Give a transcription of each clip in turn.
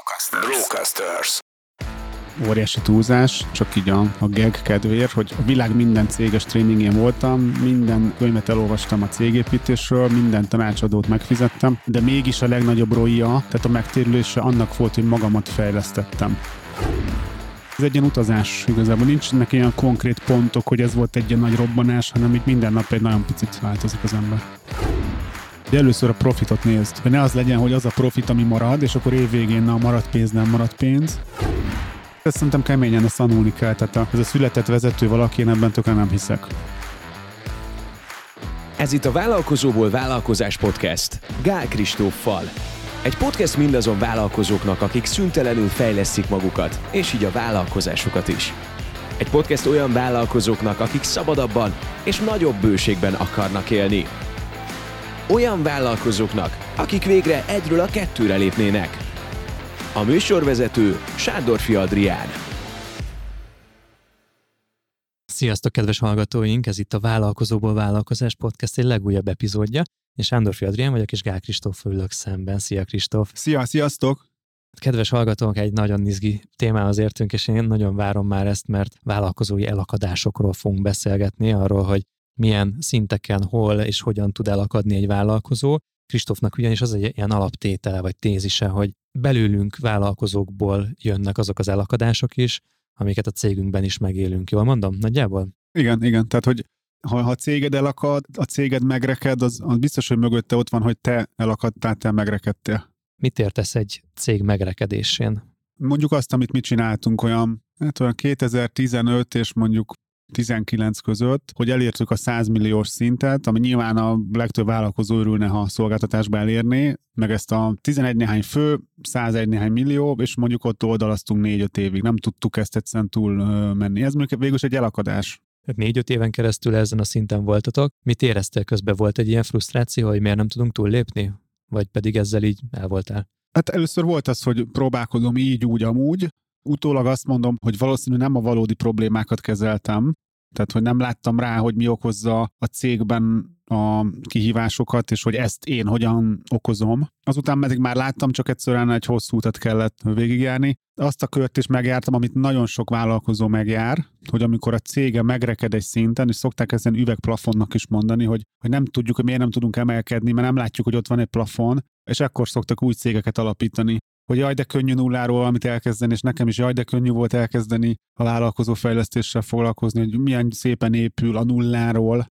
Brocasters. Brocasters. óriási túlzás, csak így a, a gag kedvéért, hogy a világ minden céges tréningén voltam, minden könyvet elolvastam a cégépítésről, minden tanácsadót megfizettem, de mégis a legnagyobb roja, tehát a megtérülése annak volt, hogy magamat fejlesztettem. Ez egy ilyen utazás igazából, nincsenek ilyen konkrét pontok, hogy ez volt egy ilyen nagy robbanás, hanem így minden nap egy nagyon picit változik az ember. De először a profitot nézd, hogy ne az legyen, hogy az a profit, ami marad, és akkor évvégén na, maradt pénz, nem maradt pénz. Ezt szerintem keményen ezt tanulni kell, tehát ez a született vezető valaki, én ebben tökre nem hiszek. Ez itt a Vállalkozóból Vállalkozás Podcast Gál Kristóffal. Egy podcast mindazon vállalkozóknak, akik szüntelenül fejlesztik magukat, és így a vállalkozásukat is. Egy podcast olyan vállalkozóknak, akik szabadabban és nagyobb bőségben akarnak élni. Olyan vállalkozóknak, akik végre egyről a kettőre lépnének. A műsorvezető Sándorfi Adrián. Sziasztok, kedves hallgatóink! Ez itt a Vállalkozóból Vállalkozás Podcast egy legújabb epizódja. Én Sándorfi Adrián vagyok, és Gál Kristóf ülök szemben. Szia, Kristóf! Szia, sziasztok! Kedves hallgatók, egy nagyon izgi témához értünk, és én nagyon várom már ezt, mert vállalkozói elakadásokról fogunk beszélgetni, arról, hogy milyen szinteken, hol és hogyan tud elakadni egy vállalkozó. Kristófnak ugyanis az egy ilyen alaptétele vagy tézise, hogy belőlünk vállalkozókból jönnek azok az elakadások is, amiket a cégünkben is megélünk. Jól mondom? Nagyjából? Igen, igen, tehát hogy ha, ha a céged elakad, a céged megreked, az, az biztos, hogy mögötte ott van, hogy te elakadtál, te megrekedtél. Mit értesz egy cég megrekedésén? Mondjuk azt, amit mi csináltunk olyan, hát olyan 2015 és mondjuk 19 között, hogy elértük a 100 milliós szintet, ami nyilván a legtöbb vállalkozó örülne, ha a szolgáltatásba elérné, meg ezt a 11 néhány fő, 101 néhány millió, és mondjuk ott oldalaztunk 4-5 évig. Nem tudtuk ezt egyszerűen túl menni. Ez mondjuk végül egy elakadás. Négy-öt éven keresztül ezen a szinten voltatok. Mit éreztél közben? Volt egy ilyen frusztráció, hogy miért nem tudunk túllépni? Vagy pedig ezzel így el voltál? Hát először volt az, hogy próbálkozom így, úgy, amúgy. Utólag azt mondom, hogy valószínűleg nem a valódi problémákat kezeltem, tehát, hogy nem láttam rá, hogy mi okozza a cégben a kihívásokat, és hogy ezt én hogyan okozom. Azután pedig már láttam, csak egyszerűen egy hosszú utat kellett végigjárni. Azt a kört is megjártam, amit nagyon sok vállalkozó megjár, hogy amikor a cége megreked egy szinten, és szokták ezen üvegplafonnak is mondani, hogy, hogy nem tudjuk, hogy miért nem tudunk emelkedni, mert nem látjuk, hogy ott van egy plafon, és akkor szoktak új cégeket alapítani hogy jaj, de könnyű nulláról valamit elkezdeni, és nekem is jaj, de könnyű volt elkezdeni a vállalkozó fejlesztéssel foglalkozni, hogy milyen szépen épül a nulláról,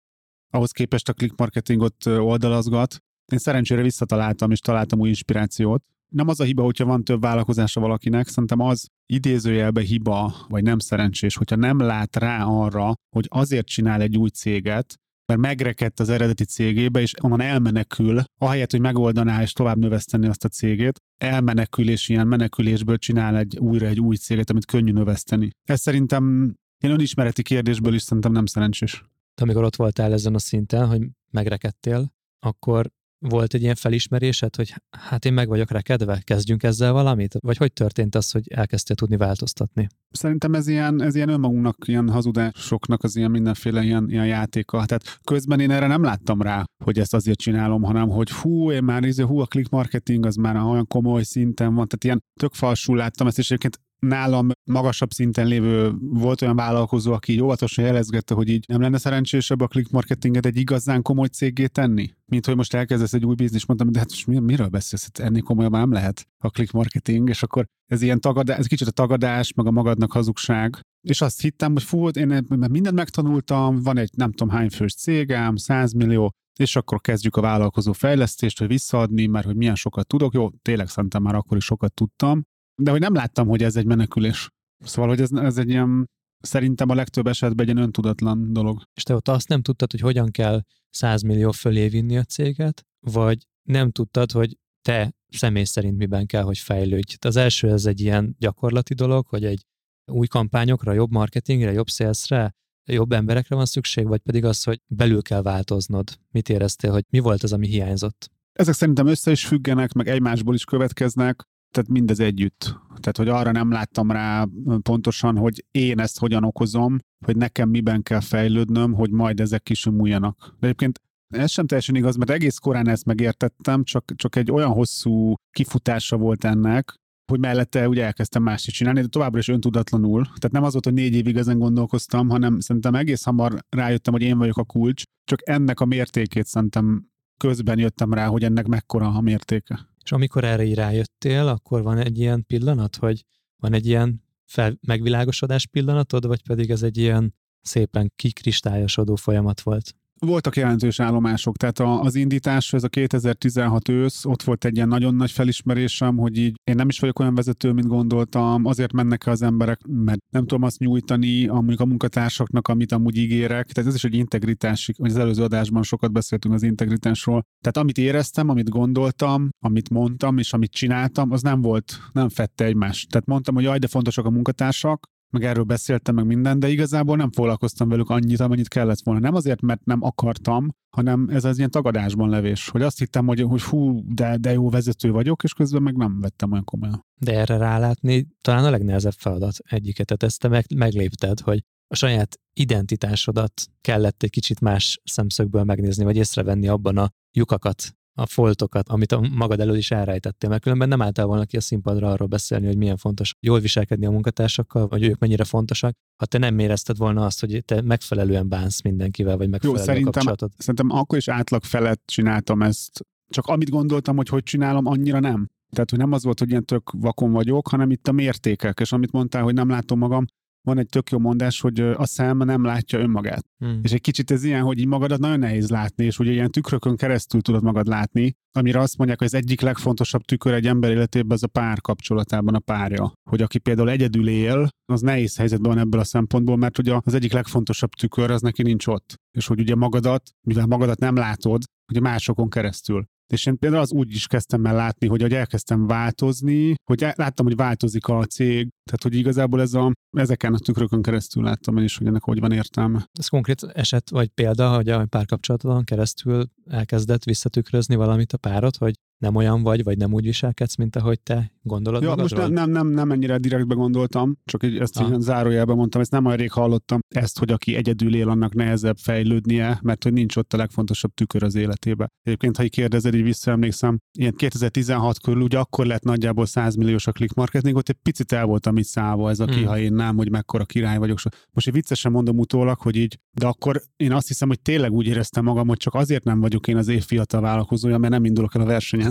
ahhoz képest a click marketingot oldalazgat. Én szerencsére visszataláltam, és találtam új inspirációt. Nem az a hiba, hogyha van több vállalkozása valakinek, szerintem az idézőjelbe hiba, vagy nem szerencsés, hogyha nem lát rá arra, hogy azért csinál egy új céget, mert megrekedt az eredeti cégébe, és onnan elmenekül, ahelyett, hogy megoldaná és tovább növeszteni azt a cégét, elmenekül és ilyen menekülésből csinál egy újra egy új céget, amit könnyű növeszteni. Ez szerintem én önismereti kérdésből is szerintem nem szerencsés. De amikor ott voltál ezen a szinten, hogy megrekedtél, akkor volt egy ilyen felismerésed, hogy hát én meg vagyok rekedve, kezdjünk ezzel valamit? Vagy hogy történt az, hogy elkezdtél tudni változtatni? Szerintem ez ilyen, ez ilyen önmagunknak, ilyen hazudásoknak az ilyen mindenféle ilyen, ilyen játéka. Tehát közben én erre nem láttam rá, hogy ezt azért csinálom, hanem hogy hú, én már izé, hú, a click marketing az már olyan komoly szinten van, tehát ilyen tök falsul láttam ezt, és egyébként nálam magasabb szinten lévő volt olyan vállalkozó, aki így óvatosan jelezgette, hogy így nem lenne szerencsésebb a click marketinget egy igazán komoly cégé tenni? Mint hogy most elkezdesz egy új biznis, mondtam, de hát most miről beszélsz? Hát ennél komolyabb nem lehet a click marketing, és akkor ez ilyen tagadás, ez kicsit a tagadás, meg a magadnak hazugság. És azt hittem, hogy fú, én mindent megtanultam, van egy nem tudom hány fős cégem, 100 millió, és akkor kezdjük a vállalkozó fejlesztést, hogy visszaadni, mert hogy milyen sokat tudok. Jó, tényleg szerintem már akkor is sokat tudtam, de hogy nem láttam, hogy ez egy menekülés. Szóval, hogy ez, ez egy ilyen, szerintem a legtöbb esetben egy ilyen öntudatlan dolog. És te ott azt nem tudtad, hogy hogyan kell 100 millió fölé vinni a céget, vagy nem tudtad, hogy te személy szerint miben kell, hogy fejlődj. Az első ez egy ilyen gyakorlati dolog, hogy egy új kampányokra, jobb marketingre, jobb salesre, jobb emberekre van szükség, vagy pedig az, hogy belül kell változnod. Mit éreztél, hogy mi volt az, ami hiányzott? Ezek szerintem össze is függenek, meg egymásból is következnek tehát mindez együtt. Tehát, hogy arra nem láttam rá pontosan, hogy én ezt hogyan okozom, hogy nekem miben kell fejlődnöm, hogy majd ezek kisumuljanak. De egyébként ez sem teljesen igaz, mert egész korán ezt megértettem, csak, csak egy olyan hosszú kifutása volt ennek, hogy mellette ugye elkezdtem más is csinálni, de továbbra is öntudatlanul. Tehát nem az volt, hogy négy évig ezen gondolkoztam, hanem szerintem egész hamar rájöttem, hogy én vagyok a kulcs, csak ennek a mértékét szerintem közben jöttem rá, hogy ennek mekkora a mértéke. És amikor erre így rájöttél, akkor van egy ilyen pillanat, hogy van egy ilyen fel, megvilágosodás pillanatod, vagy pedig ez egy ilyen szépen kikristályosodó folyamat volt? Voltak jelentős állomások, tehát az indítás, ez a 2016 ősz, ott volt egy ilyen nagyon nagy felismerésem, hogy így én nem is vagyok olyan vezető, mint gondoltam, azért mennek az emberek, mert nem tudom azt nyújtani a, mondjuk a munkatársaknak, amit amúgy ígérek. Tehát ez is egy integritás, hogy az előző adásban sokat beszéltünk az integritásról. Tehát amit éreztem, amit gondoltam, amit mondtam, és amit csináltam, az nem volt, nem fette egymást. Tehát mondtam, hogy jaj, de fontosak a munkatársak, meg erről beszéltem, meg minden, de igazából nem foglalkoztam velük annyit, amennyit kellett volna. Nem azért, mert nem akartam, hanem ez az ilyen tagadásban levés, hogy azt hittem, hogy, hogy hú, de, de jó vezető vagyok, és közben meg nem vettem olyan komolyan. De erre rálátni talán a legnehezebb feladat egyiket, tehát ezt te meg, meglépted, hogy a saját identitásodat kellett egy kicsit más szemszögből megnézni, vagy észrevenni abban a lyukakat, a foltokat, amit a magad elől is elrejtettél, mert különben nem álltál volna ki a színpadra arról beszélni, hogy milyen fontos jól viselkedni a munkatársakkal, vagy ők mennyire fontosak, ha te nem érezted volna azt, hogy te megfelelően bánsz mindenkivel, vagy megfelelő Jó, szerintem, kapcsolatod. Szerintem akkor is átlag felett csináltam ezt, csak amit gondoltam, hogy hogy csinálom, annyira nem. Tehát, hogy nem az volt, hogy ilyen tök vakon vagyok, hanem itt a mértékek, és amit mondtál, hogy nem látom magam, van egy tök jó mondás, hogy a szem nem látja önmagát. Hmm. És egy kicsit ez ilyen, hogy így magadat nagyon nehéz látni, és ugye ilyen tükrökön keresztül tudod magad látni, amire azt mondják, hogy az egyik legfontosabb tükör egy ember életében az a pár kapcsolatában a párja. Hogy aki például egyedül él, az nehéz helyzetben van ebből a szempontból, mert ugye az egyik legfontosabb tükör az neki nincs ott. És hogy ugye magadat, mivel magadat nem látod, ugye másokon keresztül. És én például az úgy is kezdtem el látni, hogy, hogy elkezdtem változni, hogy láttam, hogy változik a cég, tehát hogy igazából ez a, ezeken a tükrökön keresztül láttam én is, hogy ennek hogy van értelme. Ez konkrét eset vagy példa, hogy a párkapcsolatodon keresztül elkezdett visszatükrözni valamit a párod, hogy nem olyan vagy, vagy nem úgy viselkedsz, mint ahogy te gondolod magadról? most nem, nem, nem ennyire direktbe gondoltam, csak így ezt ah. zárójelben mondtam, ezt nem olyan rég hallottam, ezt, hogy aki egyedül él, annak nehezebb fejlődnie, mert hogy nincs ott a legfontosabb tükör az életébe. Egyébként, ha így kérdezed, így visszaemlékszem, ilyen 2016 körül, ugye akkor lett nagyjából 100 milliós a click marketing, ott egy picit el voltam itt szállva ez a hmm. ha én nem, hogy mekkora király vagyok. Most egy viccesen mondom utólag, hogy így, de akkor én azt hiszem, hogy tényleg úgy éreztem magam, hogy csak azért nem vagyok én az év fiatal vállalkozója, mert nem indulok el a versenyen.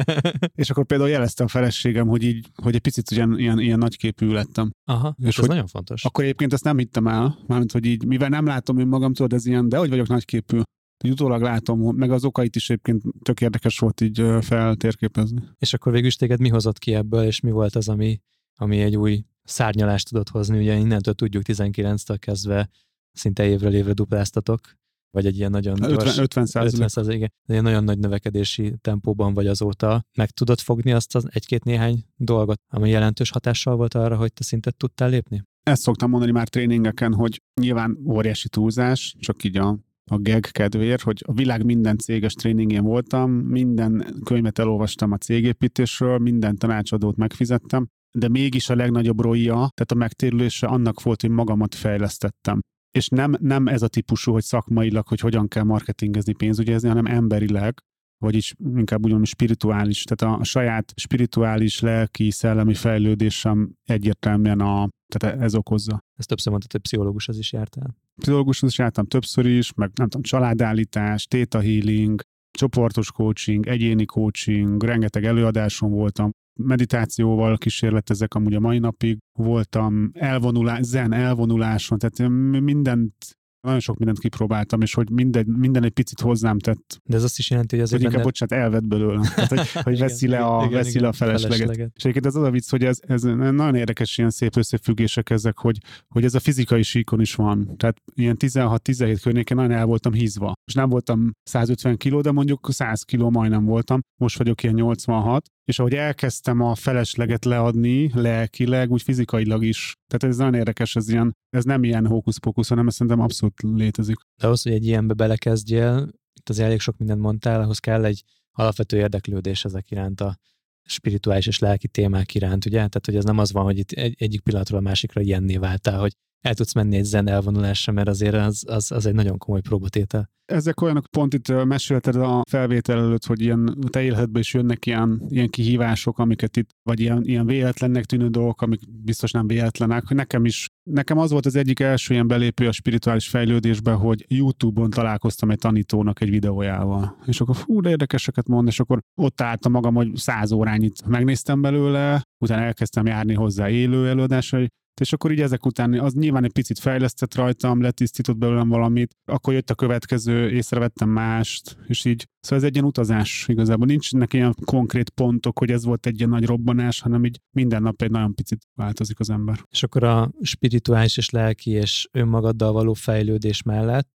és akkor például jelezte a feleségem, hogy így, hogy egy picit ilyen, ilyen, ilyen nagyképű lettem. Aha, és ez hogy nagyon fontos. Akkor egyébként ezt nem hittem el, mármint, hogy így, mivel nem látom én magam, tudod, ez ilyen, de hogy vagyok nagyképű. Hogy utólag látom, meg az okait is egyébként tök érdekes volt így feltérképezni. És akkor végül is téged mi hozott ki ebből, és mi volt az, ami, ami egy új szárnyalást tudott hozni? Ugye innentől tudjuk 19-től kezdve szinte évről évre dupláztatok, vagy egy ilyen nagyon 50, gyors, 50 50 százalék, igen, egy nagyon nagy növekedési tempóban vagy azóta. Meg tudod fogni azt az egy-két néhány dolgot, ami jelentős hatással volt arra, hogy te szintet tudtál lépni? Ezt szoktam mondani már tréningeken, hogy nyilván óriási túlzás, csak így a a geg kedvéért, hogy a világ minden céges tréningén voltam, minden könyvet elolvastam a cégépítésről, minden tanácsadót megfizettem, de mégis a legnagyobb roja, tehát a megtérülése annak volt, hogy magamat fejlesztettem és nem, nem ez a típusú, hogy szakmailag, hogy hogyan kell marketingezni, pénzügyezni, hanem emberileg, vagyis inkább úgy mondom, spirituális, tehát a, a saját spirituális, lelki, szellemi fejlődésem egyértelműen a, tehát ez okozza. Ezt többször mondtad, hogy pszichológushoz is jártál. Pszichológushoz is jártam többször is, meg nem tudom, családállítás, theta healing, csoportos coaching, egyéni coaching, rengeteg előadáson voltam, meditációval kísérletezek amúgy a mai napig, voltam elvonulás, zen elvonuláson, tehát mindent nagyon sok mindent kipróbáltam, és hogy minden, minden egy picit hozzám tett. De ez azt is jelenti, hogy azért hogy inkább, benne... bocsánat, elvett belőlem. Tehát, hogy, hogy igen, veszi le a, igen, veszi igen, le a felesleget. felesleget. És egyébként ez az a vicc, hogy ez, ez nagyon érdekes ilyen szép összefüggések ezek, hogy, hogy ez a fizikai síkon is van. Tehát ilyen 16-17 környéken nagyon el voltam hízva. És nem voltam 150 kiló, de mondjuk 100 kiló majdnem voltam. Most vagyok ilyen 86, és ahogy elkezdtem a felesleget leadni lelkileg, úgy fizikailag is. Tehát ez nagyon érdekes, ez, ilyen, ez nem ilyen hókusz-pókusz, hanem ez szerintem abszolút létezik. De ahhoz, hogy egy ilyenbe belekezdjél, itt az elég sok mindent mondtál, ahhoz kell egy alapvető érdeklődés ezek iránt a spirituális és lelki témák iránt, ugye? Tehát, hogy ez nem az van, hogy itt egy, egyik pillanatról a másikra ilyenné váltál, hogy el tudsz menni egy zen elvonulásra, mert azért az, az, az egy nagyon komoly próbatétel. Ezek olyanok, pont itt mesélted a felvétel előtt, hogy ilyen te életedben is jönnek ilyen, ilyen kihívások, amiket itt, vagy ilyen, ilyen véletlennek tűnő dolgok, amik biztos nem véletlenek. Nekem is, nekem az volt az egyik első ilyen belépő a spirituális fejlődésbe, hogy YouTube-on találkoztam egy tanítónak egy videójával. És akkor fú, de érdekeseket mond, és akkor ott álltam magam, hogy száz órányit megnéztem belőle, utána elkezdtem járni hozzá élő előadásra, és akkor így ezek után az nyilván egy picit fejlesztett rajtam, letisztított belőlem valamit, akkor jött a következő, észrevettem mást, és így. Szóval ez egy ilyen utazás igazából. Nincs ilyen konkrét pontok, hogy ez volt egy ilyen nagy robbanás, hanem így minden nap egy nagyon picit változik az ember. És akkor a spirituális és lelki és önmagaddal való fejlődés mellett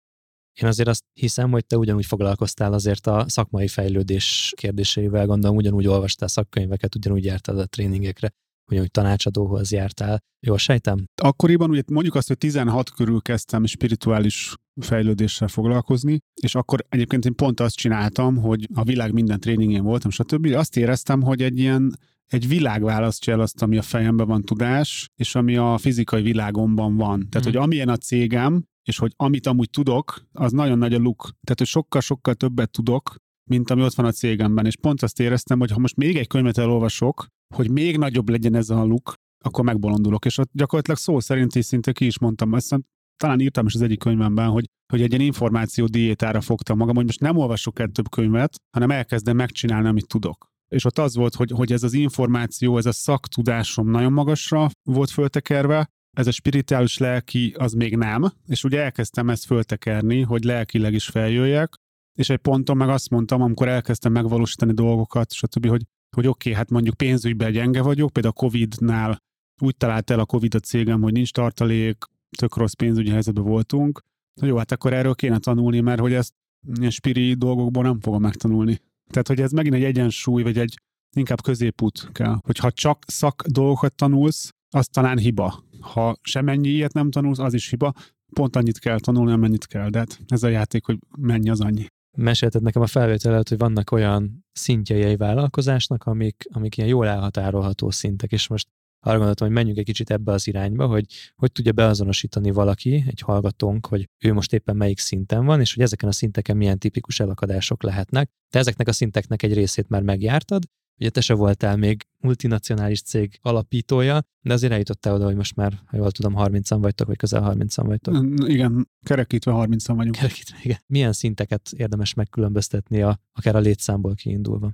én azért azt hiszem, hogy te ugyanúgy foglalkoztál azért a szakmai fejlődés kérdéseivel, gondolom ugyanúgy olvastál szakkönyveket, ugyanúgy jártál a tréningekre ugyanúgy tanácsadóhoz jártál. Jól sejtem? Akkoriban ugye mondjuk azt, hogy 16 körül kezdtem spirituális fejlődéssel foglalkozni, és akkor egyébként én pont azt csináltam, hogy a világ minden tréningén voltam, stb. Azt éreztem, hogy egy ilyen egy világ választja el azt, ami a fejemben van tudás, és ami a fizikai világomban van. Tehát, mm. hogy amilyen a cégem, és hogy amit amúgy tudok, az nagyon nagy a luk. Tehát, hogy sokkal-sokkal többet tudok, mint ami ott van a cégemben. És pont azt éreztem, hogy ha most még egy könyvet elolvasok, hogy még nagyobb legyen ez a luk, akkor megbolondulok. És ott gyakorlatilag szó szerinti szinte ki is mondtam, azt talán írtam is az egyik könyvemben, hogy, hogy egy ilyen információ diétára fogtam magam, hogy most nem olvasok el több könyvet, hanem elkezdem megcsinálni, amit tudok. És ott az volt, hogy, hogy ez az információ, ez a szaktudásom nagyon magasra volt föltekerve, ez a spirituális lelki az még nem, és ugye elkezdtem ezt föltekerni, hogy lelkileg is feljöjjek, és egy ponton meg azt mondtam, amikor elkezdtem megvalósítani dolgokat, stb., hogy hogy oké, okay, hát mondjuk pénzügyben gyenge vagyok, például a Covid-nál úgy talált el a Covid a cégem, hogy nincs tartalék, tök rossz pénzügyi helyzetben voltunk. Na jó, hát akkor erről kéne tanulni, mert hogy ezt ilyen spiri dolgokból nem fogom megtanulni. Tehát, hogy ez megint egy egyensúly, vagy egy inkább középút kell. Hogyha csak szak dolgokat tanulsz, az talán hiba. Ha semennyi ilyet nem tanulsz, az is hiba. Pont annyit kell tanulni, amennyit kell. De hát ez a játék, hogy mennyi az annyi mesélted nekem a felvétel előtt, hogy vannak olyan szintjei egy vállalkozásnak, amik, amik ilyen jól elhatárolható szintek, és most arra gondoltam, hogy menjünk egy kicsit ebbe az irányba, hogy hogy tudja beazonosítani valaki, egy hallgatónk, hogy ő most éppen melyik szinten van, és hogy ezeken a szinteken milyen tipikus elakadások lehetnek. Te ezeknek a szinteknek egy részét már megjártad, Ugye te se voltál még multinacionális cég alapítója, de azért eljutottál oda, hogy most már, ha jól tudom, 30-an vagytok, vagy közel 30-an vagytok. Igen, kerekítve 30-an vagyunk. Kerekítve, igen. Milyen szinteket érdemes megkülönböztetni, a, akár a létszámból kiindulva?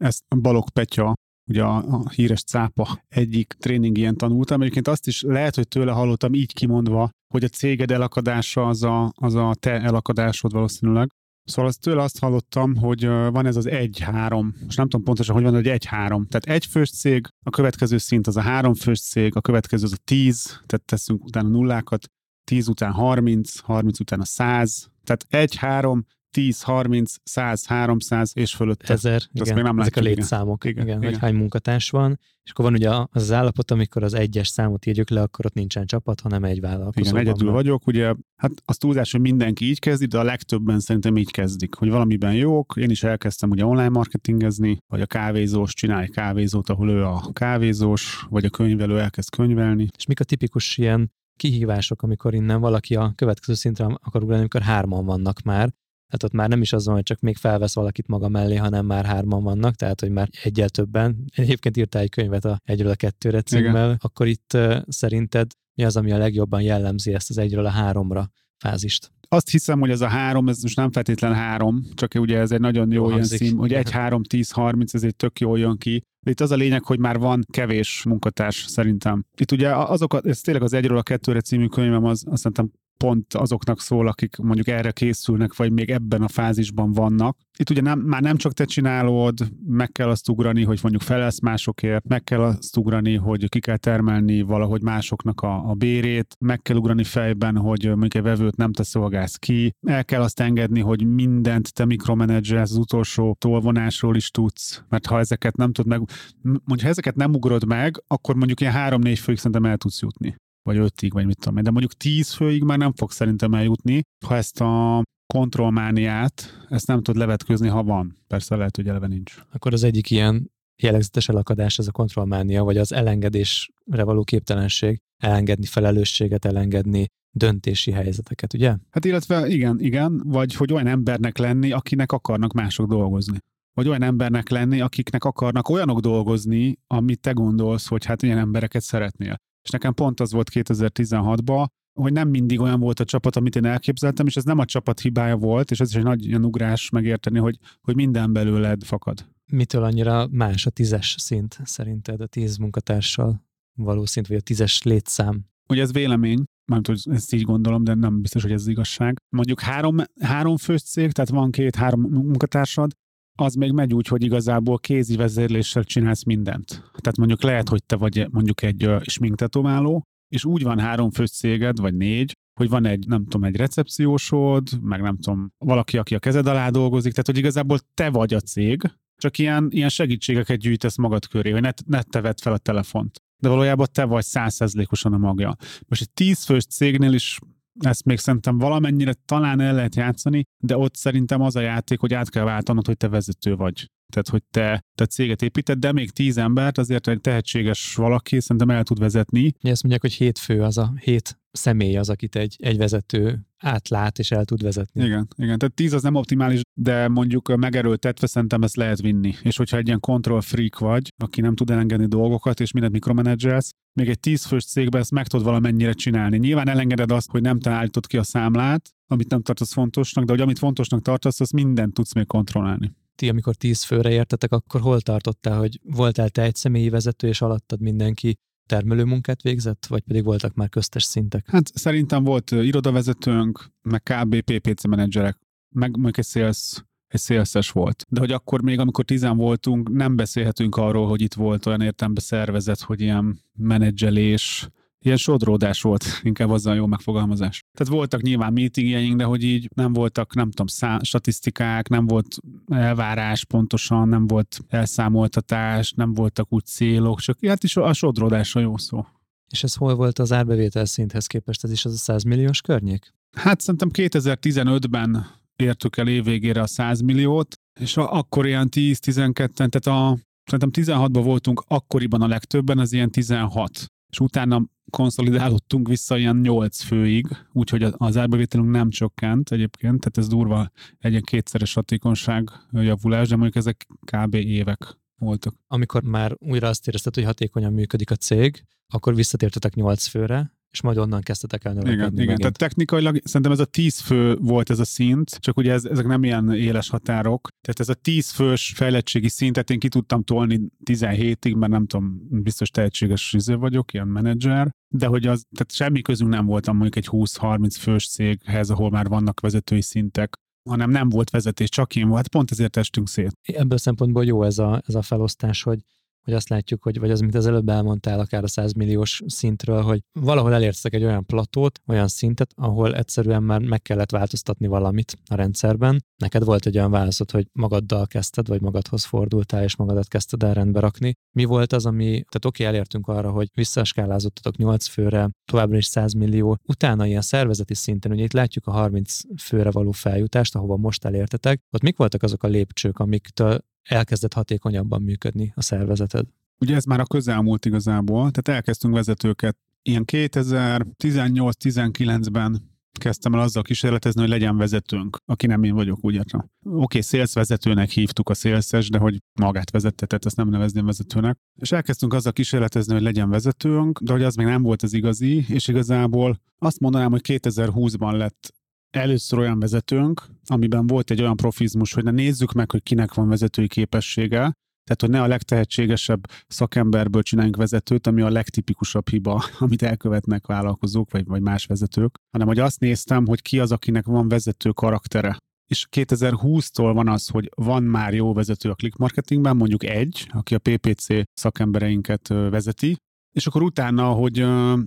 Ezt Balog Petya ugye a, a híres cápa egyik tréning ilyen tanultam. Egyébként azt is lehet, hogy tőle hallottam így kimondva, hogy a céged elakadása az a, az a te elakadásod valószínűleg. Szóval azt tőle azt hallottam, hogy van ez az 1-3, most nem tudom pontosan, hogy van, hogy 1-3. Tehát egy fős cég, a következő szint az a három fős cég, a következő az a 10, tehát teszünk utána nullákat, 10 után 30, 30 után a 100, tehát 1, 3, 10, 30, 100, 300 és fölött. Ezer, igen, még nem ezek a létszámok, igen, igen, igen, hogy hány munkatárs van, és akkor van ugye az, az állapot, amikor az egyes számot írjuk le, akkor ott nincsen csapat, hanem egy vállalkozó. Igen, egyedül van. vagyok, ugye, hát az túlzás, hogy mindenki így kezdi, de a legtöbben szerintem így kezdik, hogy valamiben jók, én is elkezdtem ugye online marketingezni, vagy a kávézós csinálj kávézót, ahol ő a kávézós, vagy a könyvelő elkezd könyvelni. És mik a tipikus ilyen kihívások, amikor innen valaki a következő szintre akar ugrani, amikor hárman vannak már, tehát ott már nem is az van, hogy csak még felvesz valakit maga mellé, hanem már hárman vannak, tehát hogy már egyel többen. Egyébként írtál egy könyvet a egyről a kettőre címmel, Igen. akkor itt uh, szerinted mi az, ami a legjobban jellemzi ezt az egyről a háromra fázist? Azt hiszem, hogy ez a három, ez most nem feltétlen három, csak ugye ez egy nagyon jó, jó ilyen szín, hogy egy, három, tíz, harminc, ez egy tök jól jön ki. De itt az a lényeg, hogy már van kevés munkatárs szerintem. Itt ugye azokat, ez tényleg az egyről a kettőre című könyvem, az azt szerintem pont azoknak szól, akik mondjuk erre készülnek, vagy még ebben a fázisban vannak. Itt ugye nem, már nem csak te csinálod, meg kell azt ugrani, hogy mondjuk felelsz másokért, meg kell azt ugrani, hogy ki kell termelni valahogy másoknak a, a bérét, meg kell ugrani fejben, hogy mondjuk egy vevőt nem te szolgálsz ki, el kell azt engedni, hogy mindent te mikromenedzselsz, az utolsó tolvonásról is tudsz, mert ha ezeket nem tudod meg, mondjuk ha ezeket nem ugrod meg, akkor mondjuk ilyen három-négy főig szerintem el tudsz jutni vagy ötig, vagy mit tudom én, de mondjuk tíz főig már nem fog szerintem eljutni, ha ezt a kontrollmániát, ezt nem tud levetközni, ha van. Persze lehet, hogy eleve nincs. Akkor az egyik ilyen jellegzetes elakadás ez a kontrollmánia, vagy az elengedésre való képtelenség. elengedni felelősséget, elengedni döntési helyzeteket, ugye? Hát illetve igen, igen, vagy hogy olyan embernek lenni, akinek akarnak mások dolgozni. Vagy olyan embernek lenni, akiknek akarnak olyanok dolgozni, amit te gondolsz, hogy hát ilyen embereket szeretnél. És nekem pont az volt 2016-ban, hogy nem mindig olyan volt a csapat, amit én elképzeltem, és ez nem a csapat hibája volt, és ez is egy nagy ilyen ugrás megérteni, hogy, hogy minden belőled fakad. Mitől annyira más a tízes szint szerinted, a tíz munkatársal való szint, vagy a tízes létszám? Ugye ez vélemény, mármint, hogy ezt így gondolom, de nem biztos, hogy ez igazság. Mondjuk három, három fős cég, tehát van két-három munkatársad, az még megy úgy, hogy igazából kézi vezérléssel csinálsz mindent. Tehát mondjuk lehet, hogy te vagy mondjuk egy sminktetováló, és úgy van három fős céged, vagy négy, hogy van egy, nem tudom, egy recepciósod, meg nem tudom, valaki, aki a kezed alá dolgozik, tehát hogy igazából te vagy a cég, csak ilyen, ilyen segítségeket gyűjtesz magad köré, hogy ne, ne te vedd fel a telefont. De valójában te vagy százszerzlékosan a magja. Most egy tízfős cégnél is ezt még szerintem valamennyire talán el lehet játszani, de ott szerintem az a játék, hogy át kell váltanod, hogy te vezető vagy. Tehát, hogy te, te céget építed, de még tíz embert azért egy tehetséges valaki szerintem el tud vezetni. Ezt mondják, hogy hét fő az a hét személy az, akit egy, egy vezető átlát és el tud vezetni. Igen, igen. Tehát tíz az nem optimális, de mondjuk megerőltetve szerintem ezt lehet vinni. És hogyha egy ilyen control freak vagy, aki nem tud elengedni dolgokat, és mindent mikromenedzselsz, még egy tíz fős cégben ezt meg tudod valamennyire csinálni. Nyilván elengeded azt, hogy nem te állítod ki a számlát, amit nem tartasz fontosnak, de hogy amit fontosnak tartasz, azt mindent tudsz még kontrollálni ti, amikor tíz főre értetek, akkor hol tartottál, hogy voltál te egy személyi vezető, és alattad mindenki termelő munkát végzett, vagy pedig voltak már köztes szintek? Hát szerintem volt irodavezetőnk, meg kb. PPC menedzserek, meg mondjuk egy sales, egy szélszes volt. De hogy akkor még, amikor tizen voltunk, nem beszélhetünk arról, hogy itt volt olyan értelemben szervezet, hogy ilyen menedzselés, ilyen sodródás volt, inkább az a jó megfogalmazás. Tehát voltak nyilván meetingjeink, de hogy így nem voltak, nem tudom, szá- statisztikák, nem volt elvárás pontosan, nem volt elszámoltatás, nem voltak úgy célok, csak hát is a sodródás a jó szó. És ez hol volt az árbevétel szinthez képest? Ez is az a 100 milliós környék? Hát szerintem 2015-ben értük el évvégére a 100 milliót, és akkor ilyen 10-12, tehát a Szerintem 16-ban voltunk akkoriban a legtöbben, az ilyen 16 és utána konszolidálódtunk vissza ilyen 8 főig, úgyhogy az árbevételünk nem csökkent egyébként, tehát ez durva egy ilyen kétszeres hatékonyság javulás, de mondjuk ezek kb. évek voltak. Amikor már újra azt érezted, hogy hatékonyan működik a cég, akkor visszatértetek 8 főre, és majd onnan kezdtetek el növekedni. Igen, igen. tehát technikailag szerintem ez a 10 fő volt ez a szint, csak ugye ez, ezek nem ilyen éles határok. Tehát ez a 10 fős fejlettségi szintet én ki tudtam tolni 17-ig, mert nem tudom, biztos tehetséges izé vagyok, ilyen menedzser, de hogy az, tehát semmi közünk nem voltam mondjuk egy 20-30 fős céghez, ahol már vannak vezetői szintek, hanem nem volt vezetés, csak én volt, pont ezért estünk szét. Ebből a szempontból jó ez a, ez a felosztás, hogy hogy azt látjuk, hogy, vagy az, mint az előbb elmondtál, akár a 100 milliós szintről, hogy valahol elértek egy olyan platót, olyan szintet, ahol egyszerűen már meg kellett változtatni valamit a rendszerben. Neked volt egy olyan válaszod, hogy magaddal kezdted, vagy magadhoz fordultál, és magadat kezdted el rendbe rakni. Mi volt az, ami, tehát oké, elértünk arra, hogy visszaskálázottatok 8 főre, továbbra is 100 millió. Utána ilyen szervezeti szinten, ugye itt látjuk a 30 főre való feljutást, ahova most elértetek. Ott mik voltak azok a lépcsők, amiktől elkezdett hatékonyabban működni a szervezeted? Ugye ez már a közelmúlt igazából, tehát elkezdtünk vezetőket. Ilyen 2018-19-ben kezdtem el azzal kísérletezni, hogy legyen vezetőnk, aki nem én vagyok, úgy értem. Oké, okay, vezetőnek hívtuk a szélszes, de hogy magát vezette, ezt nem nevezném vezetőnek. És elkezdtünk azzal kísérletezni, hogy legyen vezetőnk, de hogy az még nem volt az igazi, és igazából azt mondanám, hogy 2020-ban lett először olyan vezetőnk, amiben volt egy olyan profizmus, hogy ne nézzük meg, hogy kinek van vezetői képessége, tehát, hogy ne a legtehetségesebb szakemberből csináljunk vezetőt, ami a legtipikusabb hiba, amit elkövetnek vállalkozók vagy, vagy más vezetők, hanem hogy azt néztem, hogy ki az, akinek van vezető karaktere. És 2020-tól van az, hogy van már jó vezető a click marketingben, mondjuk egy, aki a PPC szakembereinket vezeti, és akkor utána, hogy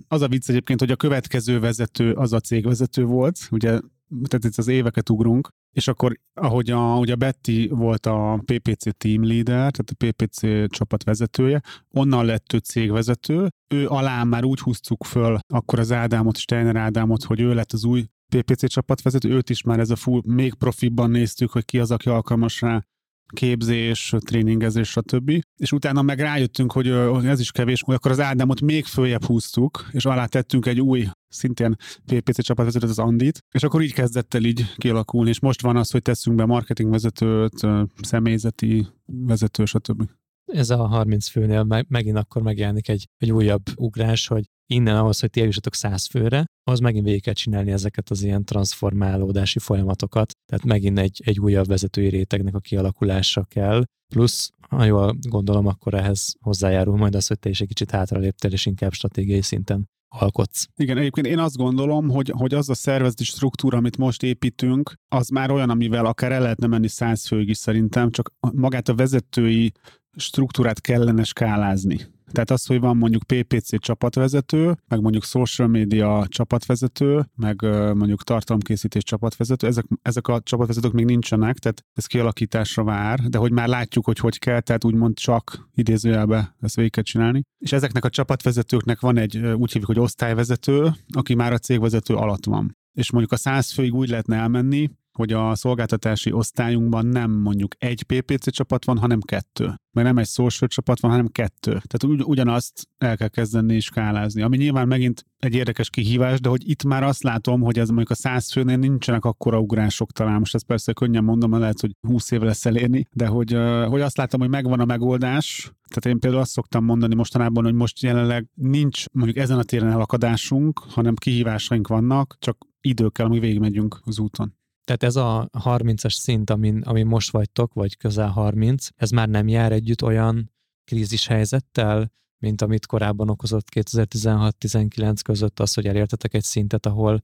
az a vicc egyébként, hogy a következő vezető az a cégvezető volt, ugye tehát itt az éveket ugrunk, és akkor, ahogy a, ugye Betty volt a PPC team leader, tehát a PPC csapat vezetője, onnan lett ő cégvezető, ő alá már úgy húztuk föl akkor az Ádámot, Steiner Ádámot, hogy ő lett az új PPC csapatvezető, őt is már ez a full, még profibban néztük, hogy ki az, aki alkalmas rá, képzés, tréningezés, stb. És utána meg rájöttünk, hogy ez is kevés, hogy akkor az Ádámot még följebb húztuk, és alá tettünk egy új szintén PPC csapatvezetőt, az Andit, és akkor így kezdett el így kialakulni, és most van az, hogy teszünk be marketingvezetőt, személyzeti vezető, stb. Ez a 30 főnél meg, megint akkor megjelenik egy, egy újabb ugrás, hogy innen ahhoz, hogy ti eljussatok 100 főre, az megint végig kell csinálni ezeket az ilyen transformálódási folyamatokat, tehát megint egy, egy újabb vezetői rétegnek a kialakulása kell, plusz, ha jól gondolom, akkor ehhez hozzájárul majd az, hogy te is egy kicsit hátraléptél, és inkább stratégiai szinten alkotsz. Igen, egyébként én azt gondolom, hogy, hogy az a szervezeti struktúra, amit most építünk, az már olyan, amivel akár el lehetne menni száz főig is szerintem, csak magát a vezetői struktúrát kellene skálázni. Tehát az, hogy van mondjuk PPC csapatvezető, meg mondjuk social media csapatvezető, meg mondjuk tartalomkészítés csapatvezető, ezek, ezek a csapatvezetők még nincsenek, tehát ez kialakításra vár, de hogy már látjuk, hogy hogy kell, tehát úgymond csak idézőjelbe ezt végig kell csinálni. És ezeknek a csapatvezetőknek van egy, úgy hívjuk, hogy osztályvezető, aki már a cégvezető alatt van. És mondjuk a száz főig úgy lehetne elmenni, hogy a szolgáltatási osztályunkban nem mondjuk egy PPC csapat van, hanem kettő. Mert nem egy social csapat van, hanem kettő. Tehát ugy, ugyanazt el kell kezdeni skálázni. Ami nyilván megint egy érdekes kihívás, de hogy itt már azt látom, hogy ez mondjuk a száz főnél nincsenek akkora ugrások talán. Most ezt persze könnyen mondom, mert lehet, hogy 20 év lesz elérni, de hogy, hogy azt látom, hogy megvan a megoldás, tehát én például azt szoktam mondani mostanában, hogy most jelenleg nincs mondjuk ezen a téren elakadásunk, hanem kihívásaink vannak, csak idő kell, amíg végigmegyünk az úton. Tehát ez a 30-as szint, amin, amin most vagytok, vagy közel 30, ez már nem jár együtt olyan krízis helyzettel, mint amit korábban okozott 2016-19 között az, hogy elértetek egy szintet, ahol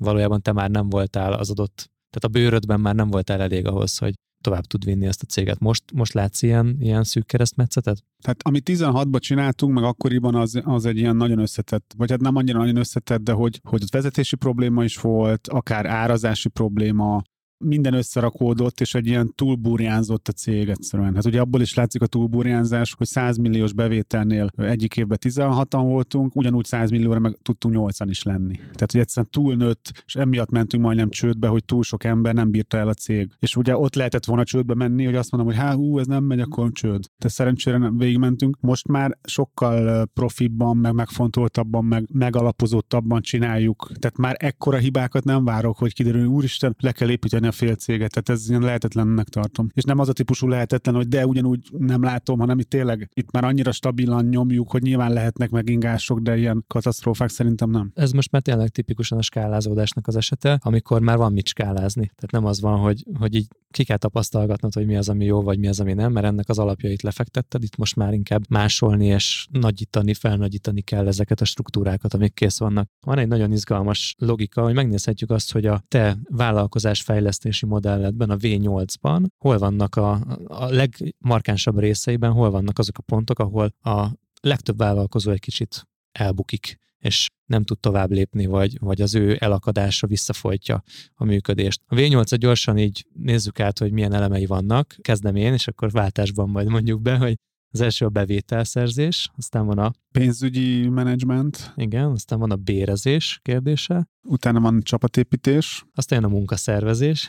valójában te már nem voltál az adott, tehát a bőrödben már nem voltál elég ahhoz, hogy tovább tud vinni ezt a céget. Most, most látsz ilyen, ilyen szűk keresztmetszetet? Tehát amit 16-ban csináltunk, meg akkoriban az, az egy ilyen nagyon összetett, vagy hát nem annyira nagyon összetett, de hogy, hogy vezetési probléma is volt, akár árazási probléma, minden összerakódott, és egy ilyen túlburjánzott a cég egyszerűen. Hát ugye abból is látszik a túlburjánzás, hogy 100 milliós bevételnél egyik évben 16-an voltunk, ugyanúgy 100 millióra meg tudtunk 8 is lenni. Tehát, hogy egyszerűen túlnőtt, és emiatt mentünk majdnem csődbe, hogy túl sok ember nem bírta el a cég. És ugye ott lehetett volna csődbe menni, hogy azt mondom, hogy hát hú, ez nem megy, akkor csőd. De szerencsére nem végigmentünk. Most már sokkal profibban, meg megfontoltabban, meg megalapozottabban csináljuk. Tehát már ekkora hibákat nem várok, hogy kiderül, úristen, le kell építeni a fél céget, tehát ez ilyen lehetetlennek tartom. És nem az a típusú lehetetlen, hogy de ugyanúgy nem látom, hanem itt tényleg itt már annyira stabilan nyomjuk, hogy nyilván lehetnek megingások, de ilyen katasztrófák szerintem nem. Ez most már tényleg tipikusan a skálázódásnak az esete, amikor már van mit skálázni. Tehát nem az van, hogy, hogy így ki kell tapasztalgatnod, hogy mi az, ami jó, vagy mi az, ami nem, mert ennek az alapjait lefektetted, itt most már inkább másolni és nagyítani, felnagyítani kell ezeket a struktúrákat, amik kész vannak. Van egy nagyon izgalmas logika, hogy megnézhetjük azt, hogy a te vállalkozás fejlesztési modelledben, a V8-ban, hol vannak a, a legmarkánsabb részeiben, hol vannak azok a pontok, ahol a legtöbb vállalkozó egy kicsit elbukik és nem tud tovább lépni, vagy, vagy az ő elakadása visszafolytja a működést. A V8-a gyorsan így nézzük át, hogy milyen elemei vannak. Kezdem én, és akkor váltásban majd mondjuk be, hogy az első a bevételszerzés, aztán van a pénzügyi menedzsment. Igen, aztán van a bérezés kérdése. Utána van csapatépítés. Aztán a munkaszervezés.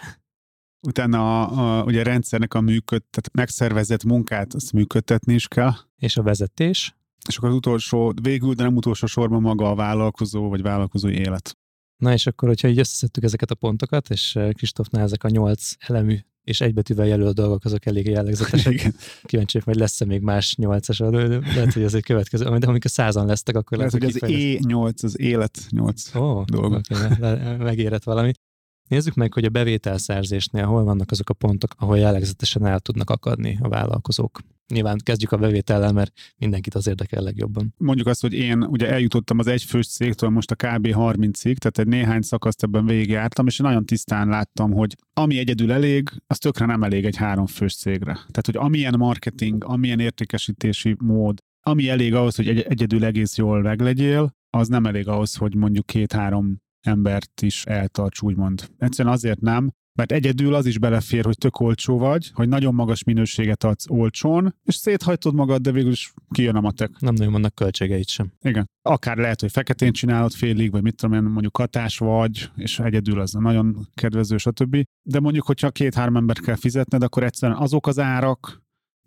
Utána a, a, ugye a rendszernek a működ, tehát megszervezett munkát, azt működtetni is kell. És a vezetés. És akkor az utolsó, végül, de nem utolsó sorban maga a vállalkozó, vagy vállalkozói élet. Na és akkor, hogyha így összeszedtük ezeket a pontokat, és eh, Kristófnál ezek a nyolc elemű és egybetűvel jelölt dolgok, azok elég jellegzetesek. Igen. Kíváncsi hogy lesz-e még más nyolcas, lehet, hogy ez egy következő, de amikor százan lesztek, akkor lehet, hogy az E8, az élet 8 oh, dolgok. Okay, megérett valami. Nézzük meg, hogy a bevételszerzésnél hol vannak azok a pontok, ahol jellegzetesen el tudnak akadni a vállalkozók. Nyilván kezdjük a bevétellel, mert mindenkit az érdekel legjobban. Mondjuk azt, hogy én ugye eljutottam az egyfős cégtől most a kb. 30-ig, tehát egy néhány szakaszt ebben végigjártam, és nagyon tisztán láttam, hogy ami egyedül elég, az tökre nem elég egy háromfős cégre. Tehát, hogy amilyen marketing, amilyen értékesítési mód, ami elég ahhoz, hogy egy- egyedül egész jól meglegyél, az nem elég ahhoz, hogy mondjuk két-három embert is eltarts, úgymond. Egyszerűen azért nem, Mert egyedül az is belefér, hogy tök olcsó vagy, hogy nagyon magas minőséget adsz olcsón, és széthajtod magad, de végül is kijön a matek. Nem nagyon vannak költségeit sem. Igen. Akár lehet, hogy feketén csinálod félig, vagy mit tudom én, mondjuk katás vagy, és egyedül az nagyon kedvező, stb. De mondjuk, hogyha két-három embert kell fizetned, akkor egyszerűen azok az árak,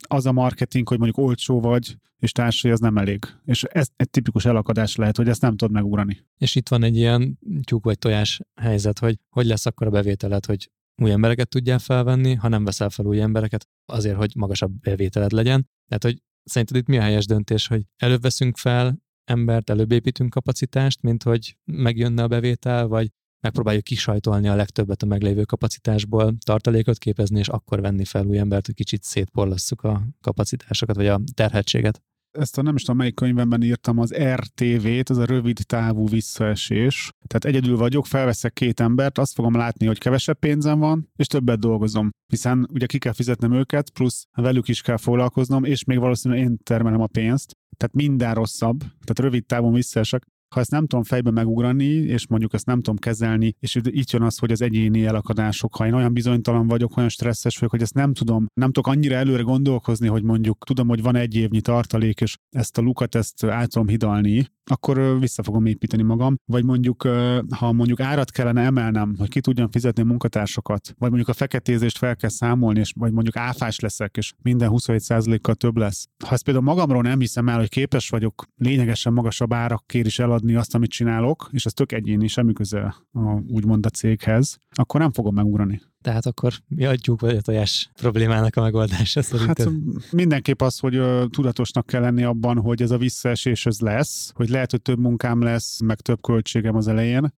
az a marketing, hogy mondjuk olcsó vagy, és társai, az nem elég. És ez egy tipikus elakadás lehet, hogy ezt nem tudod megugrani. És itt van egy ilyen tyúk vagy tojás helyzet, hogy hogy lesz akkor a bevételed, hogy új embereket tudjál felvenni, ha nem veszel fel új embereket, azért, hogy magasabb bevételed legyen. Tehát, hogy szerinted itt mi a helyes döntés, hogy előbb veszünk fel embert, előbb építünk kapacitást, mint hogy megjönne a bevétel, vagy megpróbáljuk kisajtolni a legtöbbet a meglévő kapacitásból, tartalékot képezni, és akkor venni fel új embert, hogy kicsit szétporlasszuk a kapacitásokat, vagy a terhetséget. Ezt a nem is tudom, melyik könyvemben írtam, az RTV-t, ez a rövid távú visszaesés. Tehát egyedül vagyok, felveszek két embert, azt fogom látni, hogy kevesebb pénzem van, és többet dolgozom. Hiszen ugye ki kell fizetnem őket, plusz velük is kell foglalkoznom, és még valószínűleg én termelem a pénzt. Tehát minden rosszabb, tehát rövid távon visszaesek ha ezt nem tudom fejbe megugrani, és mondjuk ezt nem tudom kezelni, és itt jön az, hogy az egyéni elakadások, ha én olyan bizonytalan vagyok, olyan stresszes vagyok, hogy ezt nem tudom, nem tudok annyira előre gondolkozni, hogy mondjuk tudom, hogy van egy évnyi tartalék, és ezt a lukat ezt át tudom hidalni, akkor vissza fogom építeni magam. Vagy mondjuk, ha mondjuk árat kellene emelnem, hogy ki tudjam fizetni a munkatársokat, vagy mondjuk a feketézést fel kell számolni, és vagy mondjuk áfás leszek, és minden 27%-kal több lesz. Ha ezt például magamról nem hiszem el, hogy képes vagyok lényegesen magasabb árakért is eladni azt, amit csinálok, és ez tök egyéni, semmi köze a, úgymond a céghez, akkor nem fogom megugrani. Tehát akkor mi adjuk vagy a tojás problémának a megoldása szerinted? Hát mindenképp az, hogy tudatosnak kell lenni abban, hogy ez a visszaesés ez lesz, hogy lehet, hogy több munkám lesz, meg több költségem az elején,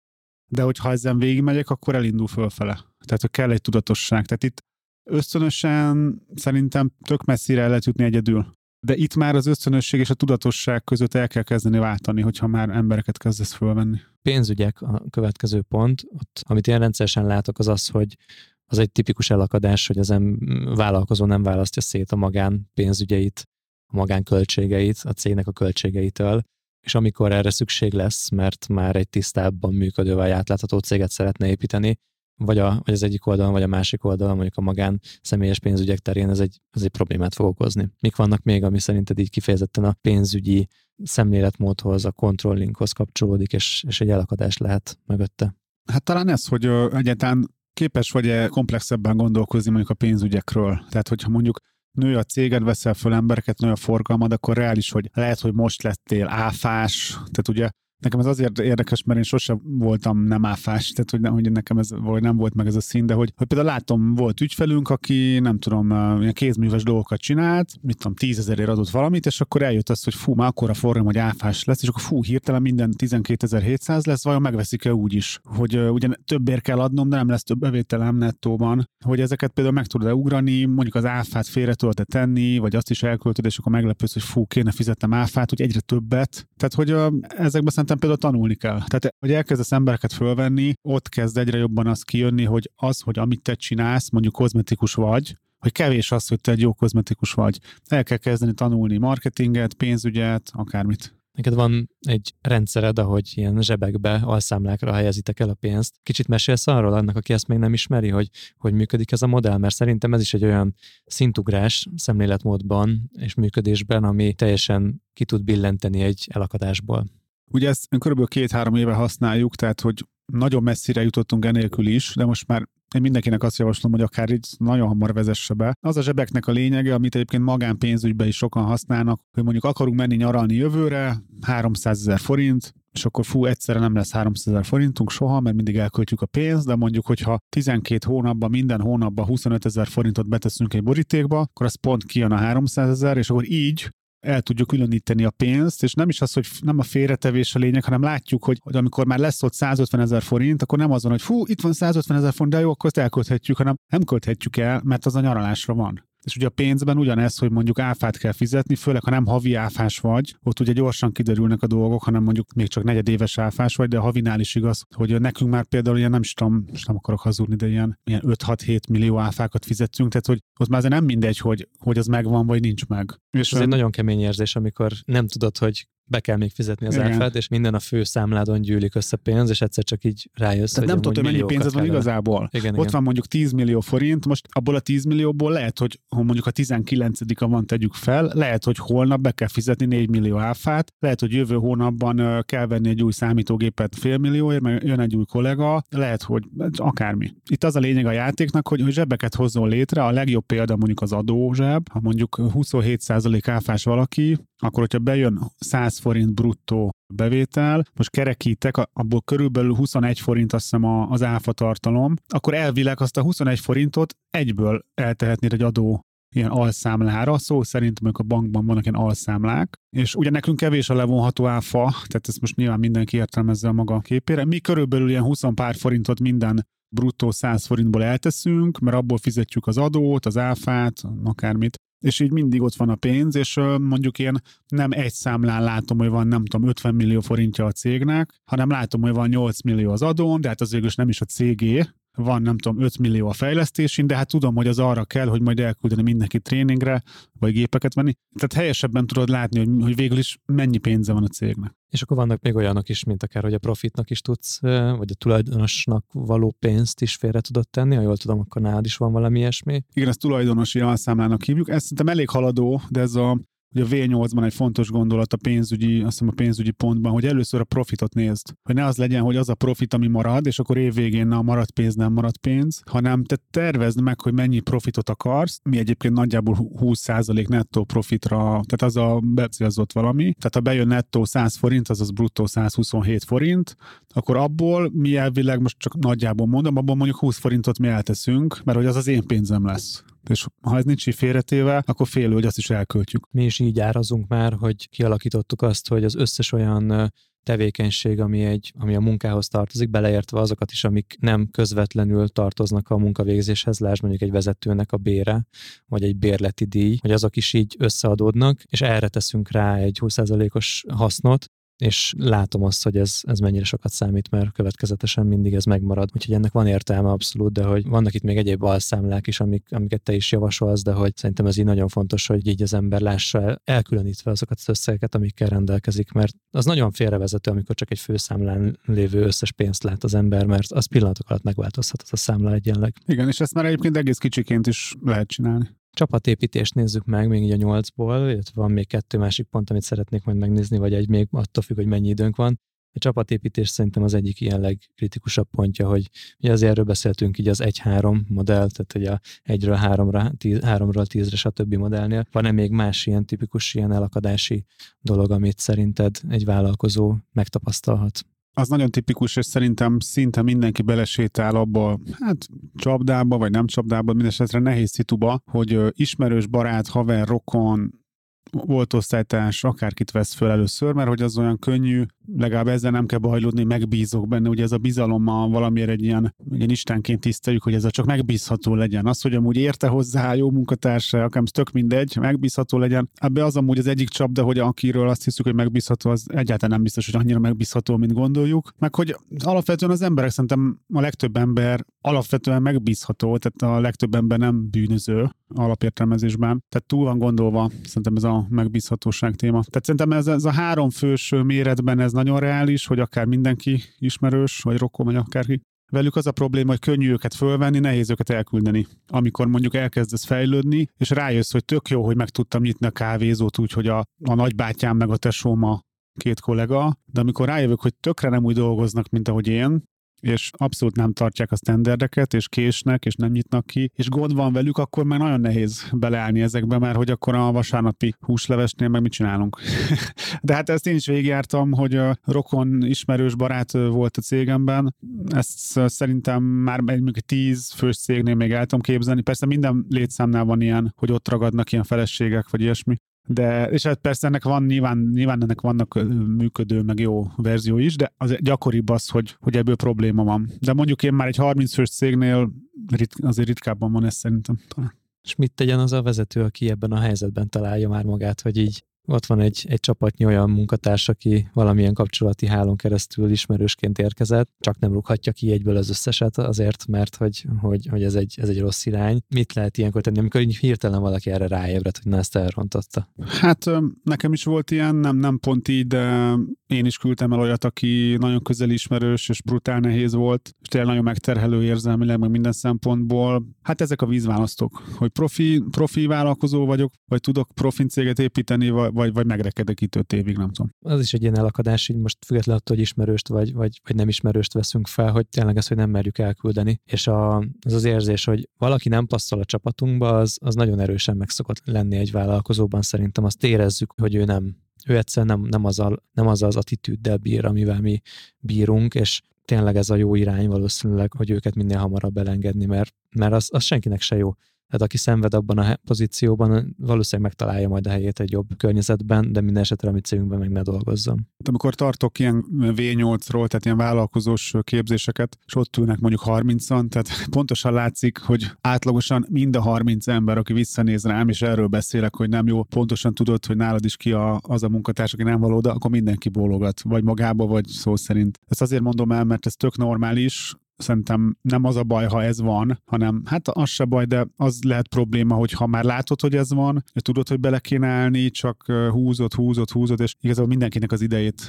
de hogyha ezen végigmegyek, akkor elindul fölfele. Tehát, hogy kell egy tudatosság. Tehát itt ösztönösen szerintem tök messzire el lehet jutni egyedül. De itt már az ösztönösség és a tudatosság között el kell kezdeni váltani, hogyha már embereket kezdesz fölvenni. Pénzügyek a következő pont. Ott, amit én rendszeresen látok, az az, hogy az egy tipikus elakadás, hogy az em- vállalkozó nem választja szét a magán pénzügyeit, a magán költségeit, a cégnek a költségeitől, és amikor erre szükség lesz, mert már egy tisztábban működő vagy átlátható céget szeretne építeni, vagy, a, vagy az egyik oldalon, vagy a másik oldalon, mondjuk a magán személyes pénzügyek terén ez egy, ez egy problémát fog okozni. Mik vannak még, ami szerinted így kifejezetten a pénzügyi szemléletmódhoz, a controllinghoz kapcsolódik, és, és egy elakadás lehet mögötte? Hát talán ez, hogy egyáltalán képes vagy-e komplexebben gondolkozni mondjuk a pénzügyekről. Tehát, hogyha mondjuk nő a céged, veszel föl embereket, nő a forgalmad, akkor reális, hogy lehet, hogy most lettél áfás, tehát ugye Nekem ez azért érdekes, mert én sosem voltam nem áfás, tehát hogy, nem, hogy nekem ez vagy nem volt meg ez a szín, de hogy, hogy például látom, volt ügyfelünk, aki nem tudom, ilyen kézműves dolgokat csinált, mit tudom, tízezerért adott valamit, és akkor eljött az, hogy fú, már akkor a forgalom, hogy áfás lesz, és akkor fú, hirtelen minden 12.700 lesz, vajon megveszik-e úgy is, hogy uh, ugye többért kell adnom, de nem lesz több bevételem nettóban, hogy ezeket például meg tudod-e ugrani, mondjuk az áfát félre tudod tenni, vagy azt is elköltöd, és akkor meglepődsz, hogy fú, kéne fizetnem áfát, hogy egyre többet. Tehát, hogy uh, ezekben szerintem például tanulni kell. Tehát, hogy elkezdesz embereket fölvenni, ott kezd egyre jobban az kijönni, hogy az, hogy amit te csinálsz, mondjuk kozmetikus vagy, hogy kevés az, hogy te egy jó kozmetikus vagy. El kell kezdeni tanulni marketinget, pénzügyet, akármit. Neked van egy rendszered, ahogy ilyen zsebekbe, alszámlákra helyezitek el a pénzt. Kicsit mesélsz arról annak, aki ezt még nem ismeri, hogy hogy működik ez a modell, mert szerintem ez is egy olyan szintugrás szemléletmódban és működésben, ami teljesen ki tud billenteni egy elakadásból. Ugye ezt körülbelül két-három éve használjuk, tehát hogy nagyon messzire jutottunk enélkül is, de most már én mindenkinek azt javaslom, hogy akár így nagyon hamar vezesse be. Az a zsebeknek a lényege, amit egyébként magánpénzügyben is sokan használnak, hogy mondjuk akarunk menni nyaralni jövőre, 300 ezer forint, és akkor fú, egyszerre nem lesz 300 ezer forintunk soha, mert mindig elköltjük a pénzt, de mondjuk, hogyha 12 hónapban, minden hónapban 25 ezer forintot beteszünk egy borítékba, akkor az pont kijön a 300 ezer, és akkor így el tudjuk különíteni a pénzt, és nem is az, hogy nem a félretevés a lényeg, hanem látjuk, hogy, hogy amikor már lesz ott 150 ezer forint, akkor nem az van, hogy fú, itt van 150 ezer forint, de jó, akkor ezt elkölthetjük, hanem nem költhetjük el, mert az a nyaralásra van. És ugye a pénzben ugyanez, hogy mondjuk áfát kell fizetni, főleg ha nem havi áfás vagy, ott ugye gyorsan kiderülnek a dolgok, hanem mondjuk még csak negyedéves áfás vagy, de a havinál is igaz, hogy nekünk már például ilyen nem is tudom, most nem akarok hazudni, de ilyen, ilyen 5-6-7 millió áfákat fizetünk, tehát hogy ott már nem mindegy, hogy, hogy az megvan vagy nincs meg. És ez egy nagyon kemény érzés, amikor nem tudod, hogy be kell még fizetni az Igen. áfát, és minden a fő számládon gyűlik össze pénz, és egyszer csak így rájössz, Tehát hogy nem tudod, hogy mennyi pénzed van igazából. Igen, Ott igen. van mondjuk 10 millió forint, most abból a 10 millióból lehet, hogy ha mondjuk a 19-a van, tegyük fel, lehet, hogy holnap be kell fizetni 4 millió áfát, lehet, hogy jövő hónapban kell venni egy új számítógépet fél millióért, mert jön egy új kollega, lehet, hogy akármi. Itt az a lényeg a játéknak, hogy, hogy zsebeket hozzon létre, a legjobb példa mondjuk az adózseb, ha mondjuk 27% áfás valaki, akkor hogyha bejön 100 forint bruttó bevétel, most kerekítek, abból körülbelül 21 forint azt hiszem az áfa tartalom, akkor elvileg azt a 21 forintot egyből eltehetnéd egy adó ilyen alszámlára, szó szerint mondjuk a bankban vannak ilyen alszámlák, és ugye nekünk kevés a levonható áfa, tehát ezt most nyilván mindenki értelmezze a maga képére. Mi körülbelül ilyen 20 pár forintot minden bruttó 100 forintból elteszünk, mert abból fizetjük az adót, az áfát, akármit, és így mindig ott van a pénz, és mondjuk én nem egy számlán látom, hogy van nem tudom 50 millió forintja a cégnek, hanem látom, hogy van 8 millió az adón, de hát az végül is nem is a cégé, van nem tudom 5 millió a fejlesztésén, de hát tudom, hogy az arra kell, hogy majd elküldeni mindenki tréningre, vagy gépeket venni. Tehát helyesebben tudod látni, hogy, hogy végül is mennyi pénze van a cégnek. És akkor vannak még olyanok is, mint akár, hogy a profitnak is tudsz, vagy a tulajdonosnak való pénzt is félre tudod tenni, ha jól tudom, akkor nálad is van valami ilyesmi. Igen, ezt tulajdonosi alszámlának hívjuk. Ez szerintem elég haladó, de ez a Ugye a V8-ban egy fontos gondolat a pénzügyi, azt hiszem a pénzügyi pontban, hogy először a profitot nézd. Hogy ne az legyen, hogy az a profit, ami marad, és akkor évvégén na, maradt pénz, nem maradt pénz, hanem te tervezd meg, hogy mennyi profitot akarsz. Mi egyébként nagyjából 20% nettó profitra, tehát az a becélzott valami. Tehát ha bejön nettó 100 forint, azaz bruttó 127 forint, akkor abból mi elvileg most csak nagyjából mondom, abból mondjuk 20 forintot mi elteszünk, mert hogy az az én pénzem lesz. És ha ez nincs így félretéve, akkor félő, hogy azt is elköltjük. Mi is így árazunk már, hogy kialakítottuk azt, hogy az összes olyan tevékenység, ami, egy, ami a munkához tartozik, beleértve azokat is, amik nem közvetlenül tartoznak a munkavégzéshez, lásd mondjuk egy vezetőnek a bére, vagy egy bérleti díj, hogy azok is így összeadódnak, és erre teszünk rá egy 20%-os hasznot, és látom azt, hogy ez, ez mennyire sokat számít, mert következetesen mindig ez megmarad. Úgyhogy ennek van értelme abszolút, de hogy vannak itt még egyéb alszámlák is, amik, amiket te is javasolsz, de hogy szerintem ez így nagyon fontos, hogy így az ember lássa el, elkülönítve azokat az összegeket, amikkel rendelkezik, mert az nagyon félrevezető, amikor csak egy főszámlán lévő összes pénzt lát az ember, mert az pillanatok alatt megváltozhat az a számla egyenleg. Igen, és ezt már egyébként egész kicsiként is lehet csinálni. Csapatépítést nézzük meg még így a nyolcból, illetve van még kettő másik pont, amit szeretnék majd megnézni, vagy egy még attól függ, hogy mennyi időnk van. A csapatépítés szerintem az egyik ilyen legkritikusabb pontja, hogy ugye azért erről beszéltünk így az 1-3 modell, tehát hogy a 1-ről 3-ra, 3-ról 10-re, stb. modellnél. Van-e még más ilyen tipikus ilyen elakadási dolog, amit szerinted egy vállalkozó megtapasztalhat? Az nagyon tipikus, és szerintem szinte mindenki belesétál abba, hát csapdába, vagy nem csapdába, mindesetre nehéz szituba, hogy ismerős, barát, haver, rokon, volt osztálytárs, akárkit vesz föl először, mert hogy az olyan könnyű, legalább ezzel nem kell bajlódni, megbízok benne, ugye ez a bizalommal valamiért egy ilyen, ilyen istenként tiszteljük, hogy ez a csak megbízható legyen. Az, hogy amúgy érte hozzá, jó munkatársa, akár tök mindegy, megbízható legyen. Ebbe az amúgy az egyik csapda, hogy akiről azt hiszük, hogy megbízható, az egyáltalán nem biztos, hogy annyira megbízható, mint gondoljuk. Meg hogy alapvetően az emberek szerintem a legtöbb ember alapvetően megbízható, tehát a legtöbb ember nem bűnöző alapértelmezésben. Tehát túl van gondolva szerintem ez a megbízhatóság téma. Tehát szerintem ez, ez a három fős méretben ez nagyon reális, hogy akár mindenki ismerős, vagy rokon, vagy akárki. Velük az a probléma, hogy könnyű őket fölvenni, nehéz őket elküldeni. Amikor mondjuk elkezdesz fejlődni, és rájössz, hogy tök jó, hogy meg tudtam nyitni a kávézót úgy, hogy a, a nagybátyám meg a tesóm a két kollega, de amikor rájövök, hogy tökre nem úgy dolgoznak, mint ahogy én, és abszolút nem tartják a standardeket, és késnek, és nem nyitnak ki, és gond van velük, akkor már nagyon nehéz beleállni ezekbe, mert hogy akkor a vasárnapi húslevesnél meg mit csinálunk. De hát ezt én is végigjártam, hogy a rokon ismerős barát volt a cégemben. Ezt szerintem már egy tíz fős cégnél még el tudom képzelni. Persze minden létszámnál van ilyen, hogy ott ragadnak ilyen feleségek, vagy ilyesmi. De, és hát persze ennek van, nyilván, nyilván ennek vannak működő, meg jó verzió is, de az gyakoribb az, hogy, hogy ebből probléma van. De mondjuk én már egy 30 fős cégnél rit, azért ritkábban van ez szerintem talán. És mit tegyen az a vezető, aki ebben a helyzetben találja már magát, hogy így ott van egy, egy csapatnyi olyan munkatárs, aki valamilyen kapcsolati hálón keresztül ismerősként érkezett, csak nem rúghatja ki egyből az összeset azért, mert hogy, hogy, hogy ez, egy, ez egy rossz irány. Mit lehet ilyenkor tenni, amikor így hirtelen valaki erre ráébred, hogy na ezt elrontotta? Hát nekem is volt ilyen, nem, nem pont így, de én is küldtem el olyat, aki nagyon közel ismerős, és brutál nehéz volt, és tényleg nagyon megterhelő érzelmileg, meg minden szempontból. Hát ezek a vízválasztók, hogy profi, profi vállalkozó vagyok, vagy tudok profin céget építeni, vagy, vagy megrekedek itt öt évig, nem tudom. Az is egy ilyen elakadás, hogy most függetlenül attól, hogy ismerőst vagy, vagy, vagy nem ismerőst veszünk fel, hogy tényleg ez, hogy nem merjük elküldeni. És a, az az érzés, hogy valaki nem passzol a csapatunkba, az, az nagyon erősen meg szokott lenni egy vállalkozóban. Szerintem azt érezzük, hogy ő nem ő egyszerűen nem, nem, az, a, nem az az attitűddel bír, amivel mi bírunk, és tényleg ez a jó irány valószínűleg, hogy őket minél hamarabb elengedni, mert, mert az, az senkinek se jó. Tehát aki szenved abban a pozícióban, valószínűleg megtalálja majd a helyét egy jobb környezetben, de minden esetre a mi cégünkben meg ne dolgozzon. Amikor tartok ilyen V8-ról, tehát ilyen vállalkozós képzéseket, és ott ülnek mondjuk 30-an, tehát pontosan látszik, hogy átlagosan mind a 30 ember, aki visszanéz rám, és erről beszélek, hogy nem jó, pontosan tudod, hogy nálad is ki a, az a munkatárs, aki nem való, de akkor mindenki bólogat, vagy magába, vagy szó szerint. Ezt azért mondom el, mert ez tök normális, szerintem nem az a baj, ha ez van, hanem hát az se baj, de az lehet probléma, hogy ha már látod, hogy ez van, és tudod, hogy bele kéne állni, csak húzod, húzod, húzod, és igazából mindenkinek az idejét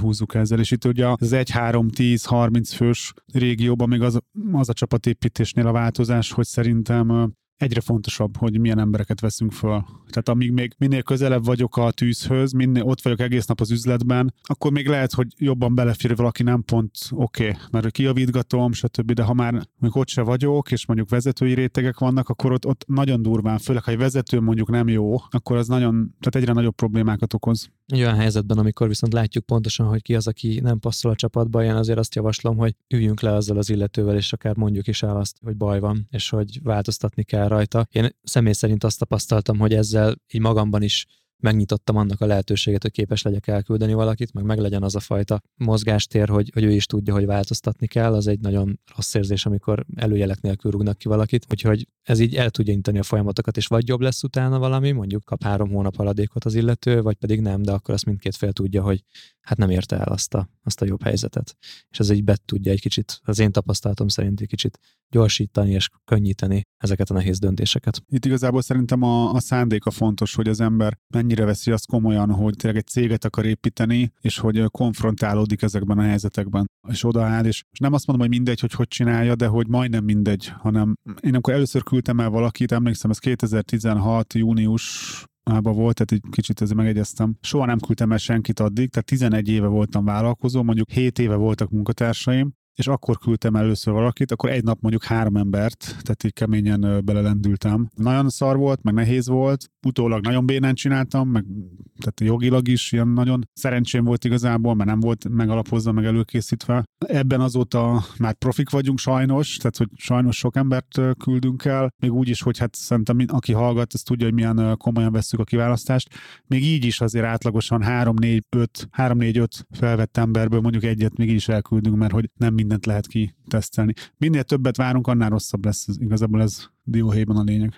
húzzuk ezzel. És itt ugye az 1, 3, 10, 30 fős régióban még az, az a csapatépítésnél a változás, hogy szerintem egyre fontosabb, hogy milyen embereket veszünk föl. Tehát amíg még minél közelebb vagyok a tűzhöz, minél ott vagyok egész nap az üzletben, akkor még lehet, hogy jobban belefér valaki nem pont oké, okay, mert kijavítgatom, stb. De ha már mondjuk ott se vagyok, és mondjuk vezetői rétegek vannak, akkor ott, ott nagyon durván, főleg ha egy vezető mondjuk nem jó, akkor az nagyon, tehát egyre nagyobb problémákat okoz. Egy olyan helyzetben, amikor viszont látjuk pontosan, hogy ki az, aki nem passzol a csapatba, én azért azt javaslom, hogy üljünk le azzal az illetővel, és akár mondjuk is el azt, hogy baj van, és hogy változtatni kell rajta. Én személy szerint azt tapasztaltam, hogy ezzel így magamban is megnyitottam annak a lehetőséget, hogy képes legyek elküldeni valakit, meg meg legyen az a fajta mozgástér, hogy, hogy ő is tudja, hogy változtatni kell, az egy nagyon rossz érzés, amikor előjelek nélkül rúgnak ki valakit, úgyhogy ez így el tudja intani a folyamatokat, és vagy jobb lesz utána valami, mondjuk kap három hónap haladékot az illető, vagy pedig nem, de akkor azt mindkét fél tudja, hogy hát nem érte el azt a, azt a jobb helyzetet. És ez így bet tudja egy kicsit, az én tapasztalatom szerint egy kicsit gyorsítani és könnyíteni ezeket a nehéz döntéseket. Itt igazából szerintem a, a szándéka fontos, hogy az ember mennyire veszi azt komolyan, hogy tényleg egy céget akar építeni, és hogy konfrontálódik ezekben a helyzetekben, és odaáll, és, nem azt mondom, hogy mindegy, hogy hogy csinálja, de hogy majdnem mindegy, hanem én amikor először küldtem el valakit, emlékszem, ez 2016. június Ába volt, tehát egy kicsit ezzel megegyeztem. Soha nem küldtem el senkit addig, tehát 11 éve voltam vállalkozó, mondjuk 7 éve voltak munkatársaim, és akkor küldtem először valakit, akkor egy nap mondjuk három embert, tehát így keményen belelendültem. Nagyon szar volt, meg nehéz volt, utólag nagyon bénán csináltam, meg tehát jogilag is ilyen nagyon szerencsém volt igazából, mert nem volt megalapozva, meg előkészítve. Ebben azóta már profik vagyunk sajnos, tehát hogy sajnos sok embert küldünk el, még úgy is, hogy hát szerintem aki hallgat, az tudja, hogy milyen komolyan vesszük a kiválasztást. Még így is azért átlagosan 3-4-5, 3-4-5 felvett emberből mondjuk egyet még így is elküldünk, mert hogy nem mindent lehet kitesztelni. Minél többet várunk, annál rosszabb lesz. Igazából ez dióhéjban a lényeg.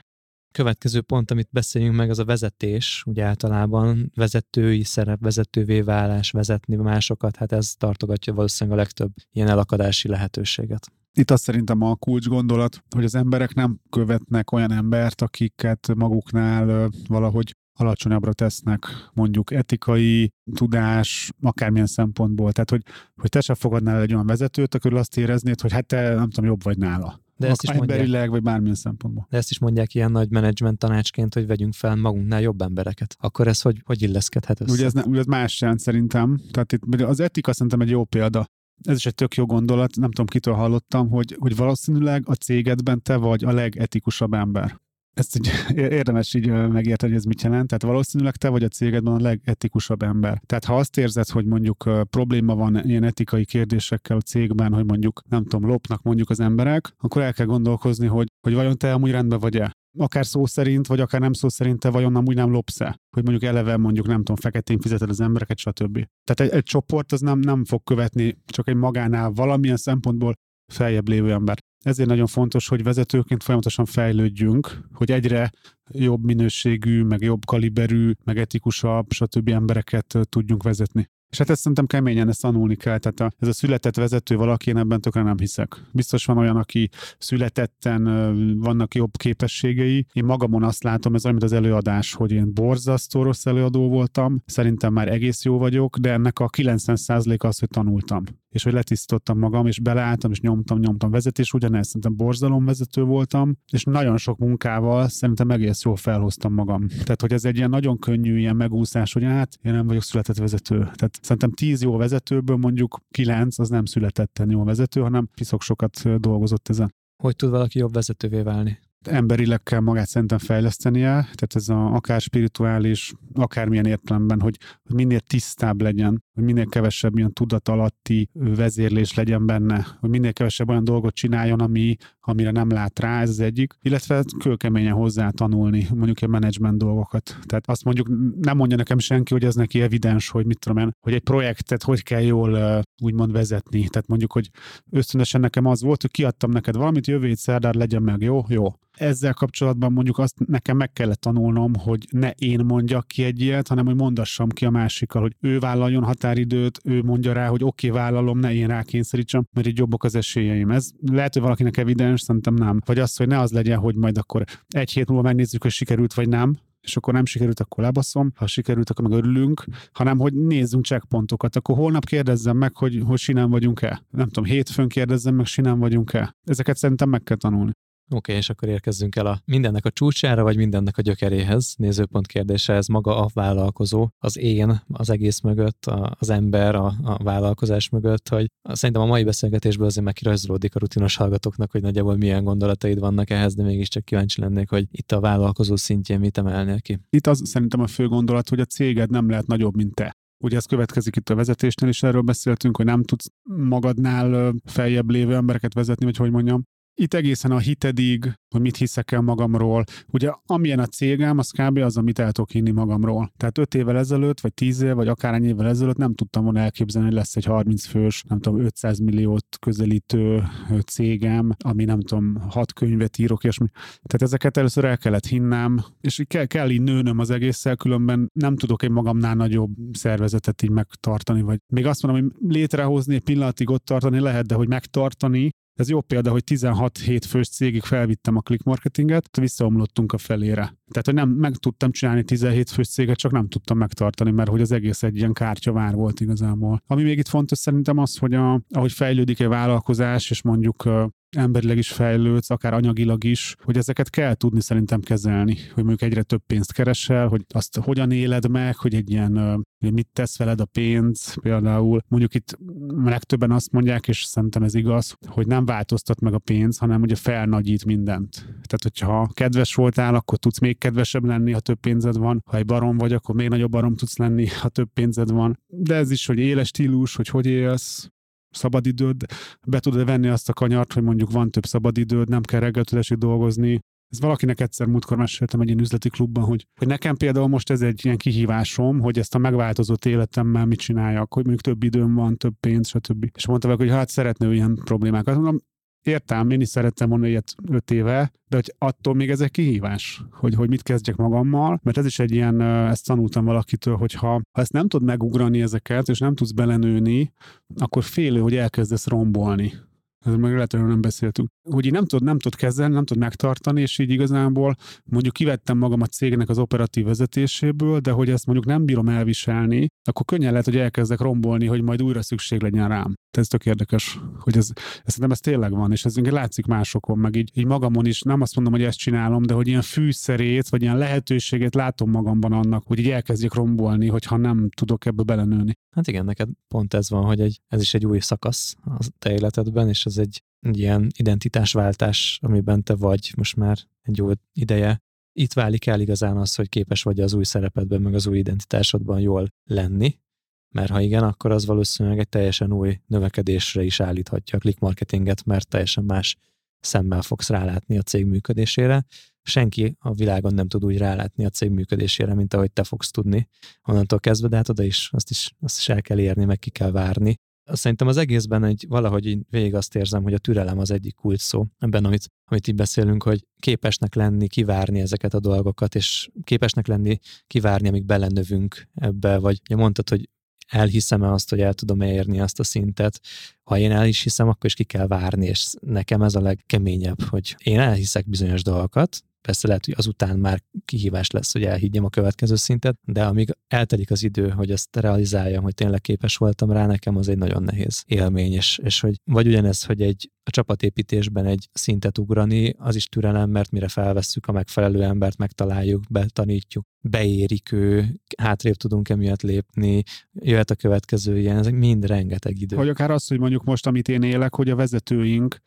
Következő pont, amit beszéljünk meg, az a vezetés. Ugye általában vezetői szerep, vezetővé válás, vezetni másokat, hát ez tartogatja valószínűleg a legtöbb ilyen elakadási lehetőséget. Itt azt szerintem a kulcs gondolat, hogy az emberek nem követnek olyan embert, akiket maguknál valahogy alacsonyabbra tesznek mondjuk etikai, tudás, akármilyen szempontból. Tehát, hogy, hogy te se fogadnál egy olyan vezetőt, akkor azt éreznéd, hogy hát te nem tudom, jobb vagy nála. De ezt is emberileg, mondják, vagy bármilyen szempontból. De ezt is mondják ilyen nagy menedzsment tanácsként, hogy vegyünk fel magunknál jobb embereket. Akkor ez hogy, hogy illeszkedhet össze? Ugye ez, ne, ugye ez más jelent szerintem. Tehát itt az etika szerintem egy jó példa. Ez is egy tök jó gondolat, nem tudom kitől hallottam, hogy, hogy valószínűleg a cégedben te vagy a legetikusabb ember ezt így érdemes így megérteni, hogy ez mit jelent. Tehát valószínűleg te vagy a cégedben a legetikusabb ember. Tehát ha azt érzed, hogy mondjuk probléma van ilyen etikai kérdésekkel a cégben, hogy mondjuk nem tudom, lopnak mondjuk az emberek, akkor el kell gondolkozni, hogy, hogy vajon te amúgy rendben vagy-e akár szó szerint, vagy akár nem szó szerint te vajon amúgy nem lopsz-e? Hogy mondjuk eleve mondjuk nem tudom, feketén fizeted az embereket, stb. Tehát egy, egy csoport az nem, nem fog követni csak egy magánál valamilyen szempontból feljebb lévő ember. Ezért nagyon fontos, hogy vezetőként folyamatosan fejlődjünk, hogy egyre jobb minőségű, meg jobb kaliberű, meg etikusabb, stb. embereket tudjunk vezetni. És hát ezt szerintem keményen ezt tanulni kell. Tehát a, ez a született vezető valaki, én ebben tökre nem hiszek. Biztos van olyan, aki születetten vannak jobb képességei. Én magamon azt látom, ez olyan, mint az előadás, hogy én borzasztó rossz előadó voltam, szerintem már egész jó vagyok, de ennek a 90% az, hogy tanultam és hogy letisztítottam magam, és beleálltam, és nyomtam, nyomtam vezetés, ugyanez szerintem borzalomvezető voltam, és nagyon sok munkával szerintem egész jól felhoztam magam. Tehát, hogy ez egy ilyen nagyon könnyű ilyen megúszás, hogy hát én nem vagyok született vezető. Tehát szerintem tíz jó vezetőből mondjuk kilenc az nem születetten jó vezető, hanem piszok sokat dolgozott ezen. Hogy tud valaki jobb vezetővé válni? Emberileg kell magát szerintem fejlesztenie, tehát ez a, akár spirituális, akármilyen értelemben, hogy, hogy minél tisztább legyen, hogy minél kevesebb ilyen tudat alatti vezérlés legyen benne, hogy minél kevesebb olyan dolgot csináljon, ami, amire nem lát rá, ez az egyik, illetve kőkeményen hozzá tanulni, mondjuk a menedzsment dolgokat. Tehát azt mondjuk nem mondja nekem senki, hogy ez neki evidens, hogy mit tudom én, hogy egy projektet hogy kell jól úgymond vezetni. Tehát mondjuk, hogy ösztönösen nekem az volt, hogy kiadtam neked valamit, jövő hét legyen meg, jó? Jó ezzel kapcsolatban mondjuk azt nekem meg kellett tanulnom, hogy ne én mondjak ki egy ilyet, hanem hogy mondassam ki a másikkal, hogy ő vállaljon határidőt, ő mondja rá, hogy oké, okay, vállalom, ne én rákényszerítsem, mert így jobbak az esélyeim. Ez lehet, hogy valakinek evidens, szerintem nem. Vagy az, hogy ne az legyen, hogy majd akkor egy hét múlva megnézzük, hogy sikerült vagy nem, és akkor nem sikerült, akkor lebaszom, ha sikerült, akkor meg örülünk, hanem hogy nézzünk checkpontokat. Akkor holnap kérdezzem meg, hogy, hogy sinem vagyunk-e. Nem tudom, hétfőn kérdezzem meg, sinem vagyunk-e. Ezeket szerintem meg kell tanulni. Oké, okay, és akkor érkezzünk el a mindennek a csúcsára, vagy mindennek a gyökeréhez. Nézőpont kérdése, ez maga a vállalkozó, az én, az egész mögött, a, az ember, a, a vállalkozás mögött, hogy szerintem a mai beszélgetésből azért megkirajzolódik a rutinos hallgatóknak, hogy nagyjából milyen gondolataid vannak ehhez, de mégiscsak kíváncsi lennék, hogy itt a vállalkozó szintjén mit emelnél ki. Itt az szerintem a fő gondolat, hogy a céged nem lehet nagyobb, mint te. Ugye ez következik itt a vezetésnél is, erről beszéltünk, hogy nem tudsz magadnál feljebb lévő embereket vezetni, vagy hogy mondjam, itt egészen a hitedig, hogy mit hiszek el magamról. Ugye amilyen a cégem, az kb. az, amit el tudok hinni magamról. Tehát 5 évvel ezelőtt, vagy 10 év, vagy akár évvel ezelőtt nem tudtam volna elképzelni, hogy lesz egy 30 fős, nem tudom, 500 milliót közelítő cégem, ami nem tudom, hat könyvet írok, és mi. Tehát ezeket először el kellett hinnem, és kell, kell így nőnöm az egésszel, különben nem tudok egy magamnál nagyobb szervezetet így megtartani, vagy még azt mondom, hogy létrehozni, egy pillanatig ott tartani lehet, de hogy megtartani, ez jó példa, hogy 16 hétfős cégig felvittem a click marketinget, visszaomlottunk a felére. Tehát, hogy nem meg tudtam csinálni 17 fős céget, csak nem tudtam megtartani, mert hogy az egész egy ilyen kártyavár volt igazából. Ami még itt fontos szerintem az, hogy a, ahogy fejlődik egy vállalkozás, és mondjuk emberileg is fejlődsz, akár anyagilag is, hogy ezeket kell tudni szerintem kezelni, hogy mondjuk egyre több pénzt keresel, hogy azt hogyan éled meg, hogy egy ilyen hogy mit tesz veled a pénz, például mondjuk itt legtöbben azt mondják, és szerintem ez igaz, hogy nem változtat meg a pénz, hanem ugye felnagyít mindent. Tehát, hogyha kedves voltál, akkor tudsz még kedvesebb lenni, ha több pénzed van, ha egy barom vagy, akkor még nagyobb barom tudsz lenni, ha több pénzed van. De ez is, hogy éles stílus, hogy hogy élsz, szabadidőd, be tudod venni azt a kanyart, hogy mondjuk van több szabadidőd, nem kell reggeltől dolgozni, ez valakinek egyszer múltkor meséltem egy ilyen üzleti klubban, hogy, hogy nekem például most ez egy ilyen kihívásom, hogy ezt a megváltozott életemmel mit csináljak, hogy mondjuk több időm van, több pénz, stb. És mondta hogy hát szeretne ilyen problémákat. Mondom, értem, én is szerettem volna ilyet öt éve, de hogy attól még ez egy kihívás, hogy, hogy mit kezdjek magammal, mert ez is egy ilyen, ezt tanultam valakitől, hogy ha, ha ezt nem tud megugrani ezeket, és nem tudsz belenőni, akkor félő, hogy elkezdesz rombolni ez meg lehet, hogy nem beszéltünk, hogy így nem tud, nem tud kezelni, nem tud megtartani, és így igazából mondjuk kivettem magam a cégnek az operatív vezetéséből, de hogy ezt mondjuk nem bírom elviselni, akkor könnyen lehet, hogy elkezdek rombolni, hogy majd újra szükség legyen rám. Ez tök érdekes, hogy ez, ez szerintem ez tényleg van, és ez látszik másokon, meg így, így magamon is, nem azt mondom, hogy ezt csinálom, de hogy ilyen fűszerét, vagy ilyen lehetőséget látom magamban annak, hogy így elkezdjek rombolni, hogyha nem tudok ebbe belenőni. Hát igen, neked pont ez van, hogy egy, ez is egy új szakasz a te életedben, és ez egy, egy ilyen identitásváltás, amiben te vagy most már egy jó ideje. Itt válik el igazán az, hogy képes vagy az új szerepedben, meg az új identitásodban jól lenni, mert ha igen, akkor az valószínűleg egy teljesen új növekedésre is állíthatja a click marketinget, mert teljesen más szemmel fogsz rálátni a cég működésére. Senki a világon nem tud úgy rálátni a cég működésére, mint ahogy te fogsz tudni onnantól kezdve, de hát oda is azt, is azt is el kell érni, meg ki kell várni, szerintem az egészben egy valahogy így végig azt érzem, hogy a türelem az egyik kulcs szó ebben, amit, amit így beszélünk, hogy képesnek lenni, kivárni ezeket a dolgokat, és képesnek lenni, kivárni, amíg belenövünk ebbe, vagy ugye mondtad, hogy elhiszem-e azt, hogy el tudom érni azt a szintet. Ha én el is hiszem, akkor is ki kell várni, és nekem ez a legkeményebb, hogy én elhiszek bizonyos dolgokat, Persze lehet, hogy azután már kihívás lesz, hogy elhiggyem a következő szintet, de amíg eltelik az idő, hogy ezt realizáljam, hogy tényleg képes voltam rá, nekem az egy nagyon nehéz élmény, és, és hogy vagy ugyanez, hogy egy a csapatépítésben egy szintet ugrani, az is türelem, mert mire felvesszük a megfelelő embert, megtaláljuk, betanítjuk, beérik ő, hátrébb tudunk emiatt lépni, jöhet a következő ilyen, ezek mind rengeteg idő. Vagy akár az, hogy mondjuk most, amit én élek, hogy a vezetőink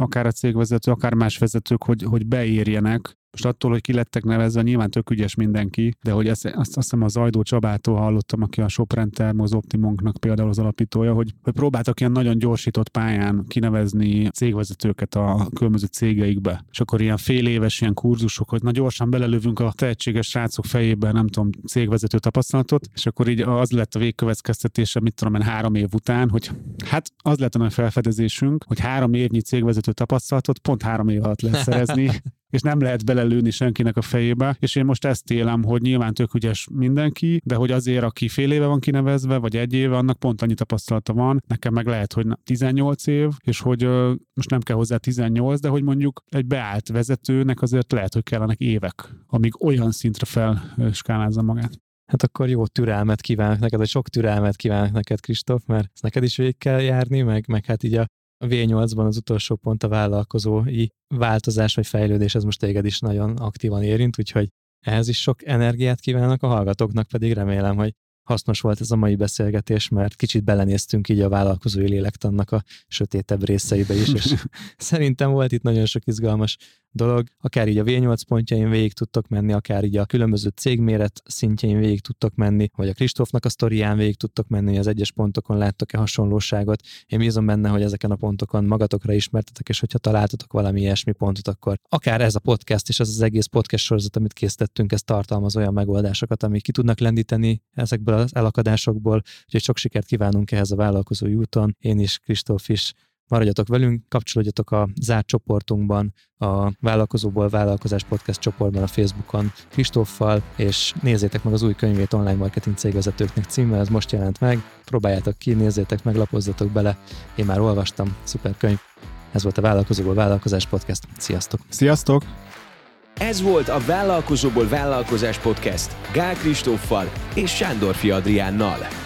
akár a cégvezető, akár más vezetők, hogy, hogy beérjenek most attól, hogy ki lettek nevezve, nyilván tök ügyes mindenki, de hogy ezt, azt, azt hiszem az Ajdó Csabától hallottam, aki a Sopren Termoz Optimunknak például az alapítója, hogy, hogy próbáltak ilyen nagyon gyorsított pályán kinevezni cégvezetőket a különböző cégeikbe. És akkor ilyen fél éves ilyen kurzusok, hogy na gyorsan belelövünk a tehetséges srácok fejébe, nem tudom, cégvezető tapasztalatot, és akkor így az lett a végkövetkeztetése, mit tudom én, három év után, hogy hát az lett a nagy felfedezésünk, hogy három évnyi cégvezető tapasztalatot pont három év alatt lesz szerezni, és nem lehet belelőni senkinek a fejébe, és én most ezt élem, hogy nyilván tök ügyes mindenki, de hogy azért, aki fél éve van kinevezve, vagy egy éve, annak pont annyi tapasztalata van, nekem meg lehet, hogy 18 év, és hogy ö, most nem kell hozzá 18, de hogy mondjuk egy beállt vezetőnek azért lehet, hogy kellenek évek, amíg olyan szintre felskálázza magát. Hát akkor jó türelmet kívánok neked, vagy sok türelmet kívánok neked, Kristóf, mert ezt neked is végig kell járni, meg, meg hát így a a V8-ban az utolsó pont a vállalkozói változás vagy fejlődés, ez most téged is nagyon aktívan érint, úgyhogy ehhez is sok energiát kívánok, a hallgatóknak pedig remélem, hogy hasznos volt ez a mai beszélgetés, mert kicsit belenéztünk így a vállalkozói lélektannak a sötétebb részeibe is, és szerintem volt itt nagyon sok izgalmas dolog, akár így a V8 pontjain végig tudtok menni, akár így a különböző cégméret szintjein végig tudtok menni, vagy a Kristófnak a sztorián végig tudtok menni, hogy az egyes pontokon láttok-e hasonlóságot. Én bízom benne, hogy ezeken a pontokon magatokra ismertetek, és hogyha találtatok valami ilyesmi pontot, akkor akár ez a podcast és az az egész podcast sorozat, amit készítettünk, ez tartalmaz olyan megoldásokat, amik ki tudnak lendíteni ezekből az elakadásokból. Úgyhogy sok sikert kívánunk ehhez a vállalkozói úton. Én is, Kristóf is maradjatok velünk, kapcsolódjatok a zárt csoportunkban, a Vállalkozóból Vállalkozás Podcast csoportban a Facebookon Kristóffal, és nézzétek meg az új könyvét online marketing cégvezetőknek címmel, ez most jelent meg, próbáljátok ki, nézzétek meg, lapozzatok bele, én már olvastam, szuper könyv. Ez volt a Vállalkozóból Vállalkozás Podcast. Sziasztok! Sziasztok! Ez volt a Vállalkozóból Vállalkozás Podcast Gál Kristóffal és Sándorfi Adriánnal.